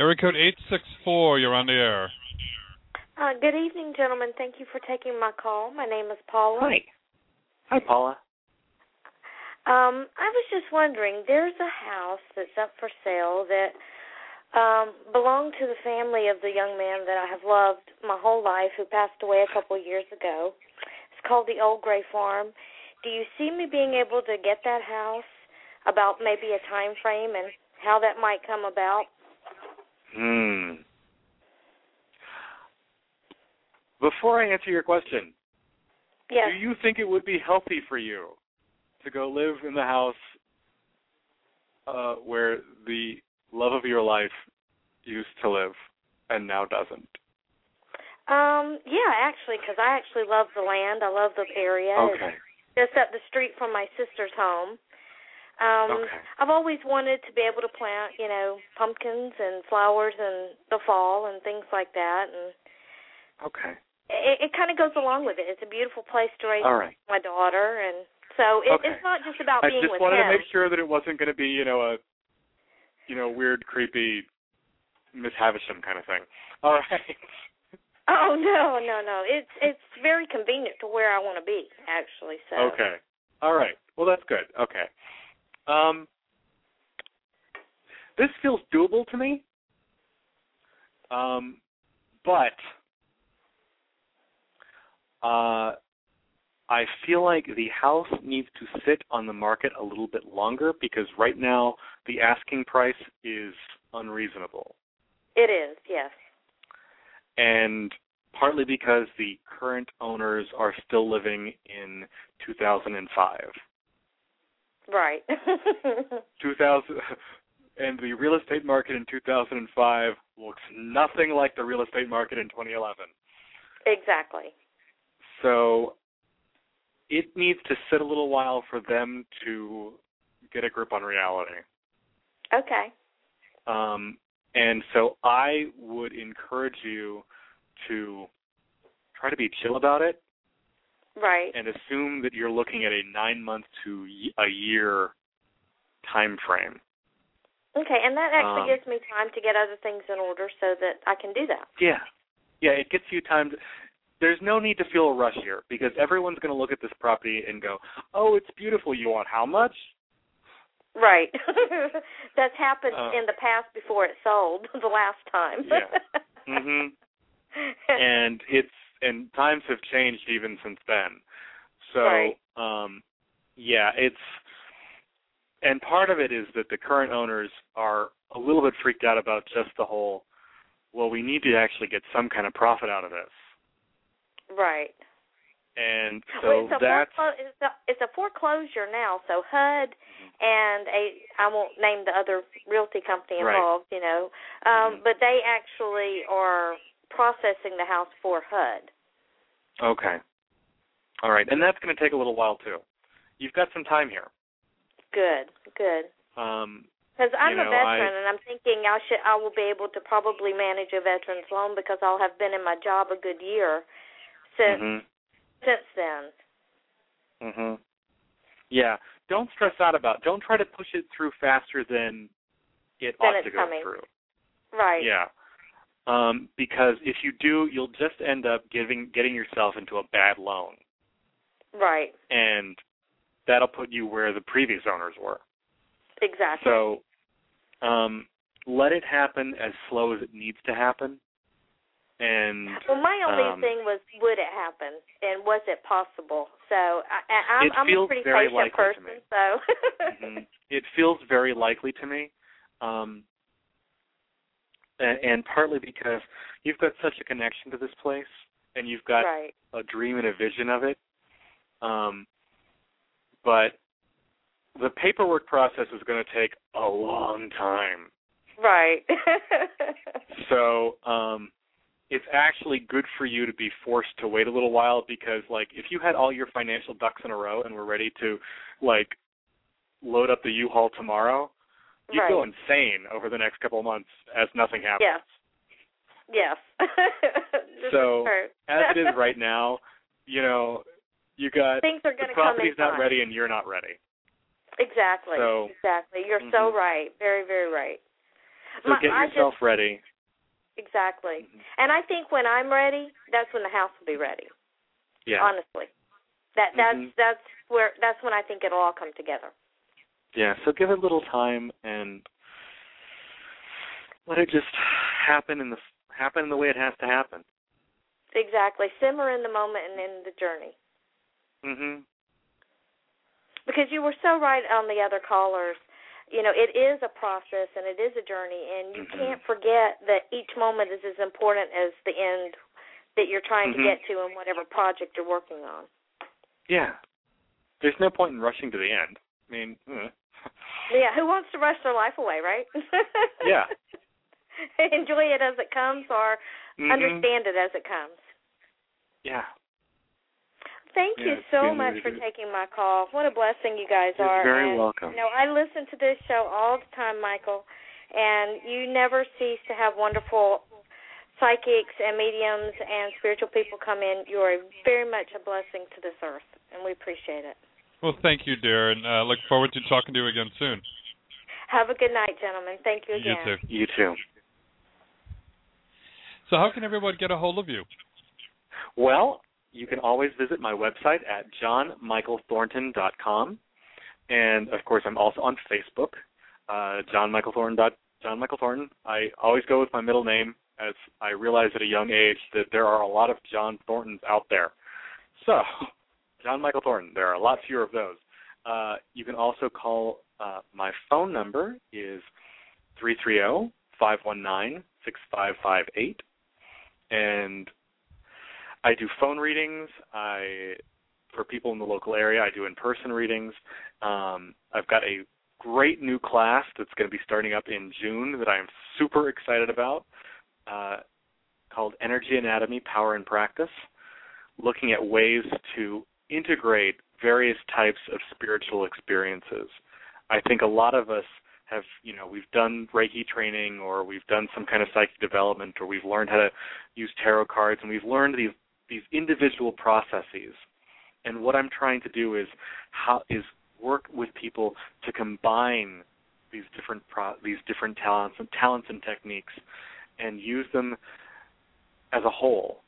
Area code 864, you're on the air.
Uh, good evening, gentlemen. Thank you for taking my call. My name is Paula.
Hi. Hi, Paula.
Um, I was just wondering, there's a house that's up for sale that um belonged to the family of the young man that I have loved my whole life who passed away a couple of years ago. It's called the Old Gray Farm. Do you see me being able to get that house about maybe a time frame and how that might come about?
Hmm. Before I answer your question,
Yes.
do you think it would be healthy for you to go live in the house uh, where the love of your life used to live and now doesn't?
Um, yeah, actually, because I actually love the land. I love the area.
Okay.
It's just up the street from my sister's home. Um,
Okay.
I've always wanted to be able to plant, you know, pumpkins and flowers in the fall and things like that, and
Okay.
it, it kind of goes along with it. It's a beautiful place to raise
All right.
my daughter, and so it,
Okay.
it's not just about
I
being
just
with
wanted
him.
to make sure that it wasn't going to be, you know, a, you know, weird, creepy Miss Havisham kind of thing. All right.
Oh no, no, no! It's it's very convenient to where I want to be, actually. So
Okay. All right. Well, that's good. Okay. Um, this feels doable to me. Um, but uh, I feel like the house needs to sit on the market a little bit longer because right now the asking price is unreasonable.
it is, yes.
and partly because the current owners are still living in 2005.
Right.
2000 and the real estate market in 2005 looks nothing like the real estate market in 2011.
exactly.
So it needs to sit a little while for them to get a grip on reality.
Okay.
Um, and so I would encourage you to try to be chill about it
Right.
and assume that you're looking at a nine month to a year time frame.
Okay, and that actually
Um,
gives me time to get other things in order so that I can do that.
Yeah. Yeah, it gets you time to there's no need to feel a rush here because everyone's going to look at this property and go, "Oh, it's beautiful. You want how much?"
Right. That's happened
Uh,
in the past before it sold the last time.
Yeah. Mhm. and it's and times have changed even since then. So,
Right.
um yeah, it's and part of it is that the current owners are a little bit freaked out about just the whole well, we need to actually get some kind of profit out of this.
right.
And
Well,
so
it's
that's
foreclo- it's, a, it's a foreclosure now, so HUD and a I won't name the other realty company
Right.
involved, you know, um, but they actually are processing the house for HUD.
okay. All right. And that's going to take a little while too. You've got some time here.
Good, good.
Um
Because I'm
You
a veteran,
I-
and I'm thinking I should I will be able to probably manage a veteran's loan because I'll have been in my job a good year since
mhm.
since then.
Mhm. Yeah. Don't stress out about. Don't try to push it through faster than it
Then
ought to go
coming.
through.
Right.
Yeah. Um, because if you do, you'll just end up giving getting yourself into a bad loan,
Right.
and that'll put you where the previous owners were.
Exactly.
So, um, let it happen as slow as it needs to happen. And
well, my only
um,
thing was, would it happen, and was it possible? So I, I, I'm, I'm a
feels
pretty
very
patient
likely to
person,
me.
so.
Mhm. It feels very likely to me, um, and, and partly because you've got such a connection to this place, and you've got
right.
a dream and a vision of it. Um, but the paperwork process is going to take a long time.
Right.
So um, it's actually good for you to be forced to wait a little while because, like, if you had all your financial ducks in a row and were ready to, like, load up the U-Haul tomorrow, you'd
Right.
go insane over the next couple of months as nothing happens.
yes. Yes.
So. As it is right now, you know, you got
Things are
the
going to come
property's not
time.
ready and you're not ready.
Exactly.
So,
exactly. You're
mm-hmm.
so right. Very, very right.
So
My,
get yourself
just,
ready.
Exactly.
Mm-hmm.
And I think when I'm ready, that's when the house will be ready.
Yeah.
Honestly. That that's
Mhm.
that's where that's when I think it'll all come together.
Yeah. So give it a little time and let it just happen in the happen in the way it has to happen.
Exactly. Simmer in the moment and in the journey.
Mhm.
Because you were so right on the other callers. You know, it is a process and it is a journey and you
Mhm.
can't forget that each moment is as important as the end that you're trying
Mhm.
to get to in whatever project you're working on.
Yeah. There's no point in rushing to the end. I mean, uh,
Yeah, who wants to rush their life away, right?
Yeah.
Enjoy it as it comes or
Mhm.
understand it as it comes.
yeah.
Thank
Yeah,
you so much for taking my call. What a blessing you guys
You're
are.
very
and,
welcome.
You know, I listen to this show all the time, Michael, and you never cease to have wonderful psychics and mediums and spiritual people come in. You are very much a blessing to this earth, and we appreciate it.
Well, thank you, Darren. and uh, look forward to talking to you again soon.
Have a good night, gentlemen. Thank you again.
You too.
You too.
So, how can everyone get a hold of you?
Well, you can always visit my website at johnmichaelthornton.com. And of course, I'm also on Facebook, uh, John Michael Thornton. John Michael Thornton. I always go with my middle name, as I realized at a young age that there are a lot of John Thorntons out there. So, John Michael Thornton. There are a lot fewer of those. Uh, you can also call. Uh, my phone number is three three zero five one nine six five five eight, and I do phone readings. I for people in the local area. I do in-person readings. Um, I've got a great new class that's going to be starting up in June that I'm super excited about, uh, called Energy Anatomy: Power and Practice, looking at ways to integrate various types of spiritual experiences. I think a lot of us have, you know, we've done Reiki training or we've done some kind of psychic development or we've learned how to use tarot cards and we've learned these these individual processes. And what I'm trying to do is how is work with people to combine these different pro, these different talents and talents and techniques and use them as a whole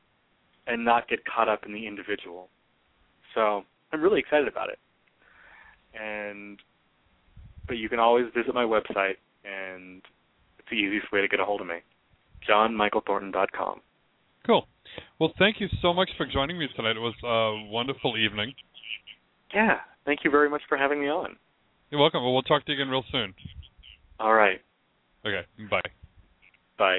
and not get caught up in the individual. So I'm really excited about it. And but you can always visit my website and it's the easiest way to get a hold of me. JohnMichaelThornton.com.
Cool. Well, thank you so much for joining me tonight. It was a wonderful evening.
Yeah. Thank you very much for having me on.
You're welcome. Well, we'll talk to you again real soon.
All right.
Okay. Bye.
Bye.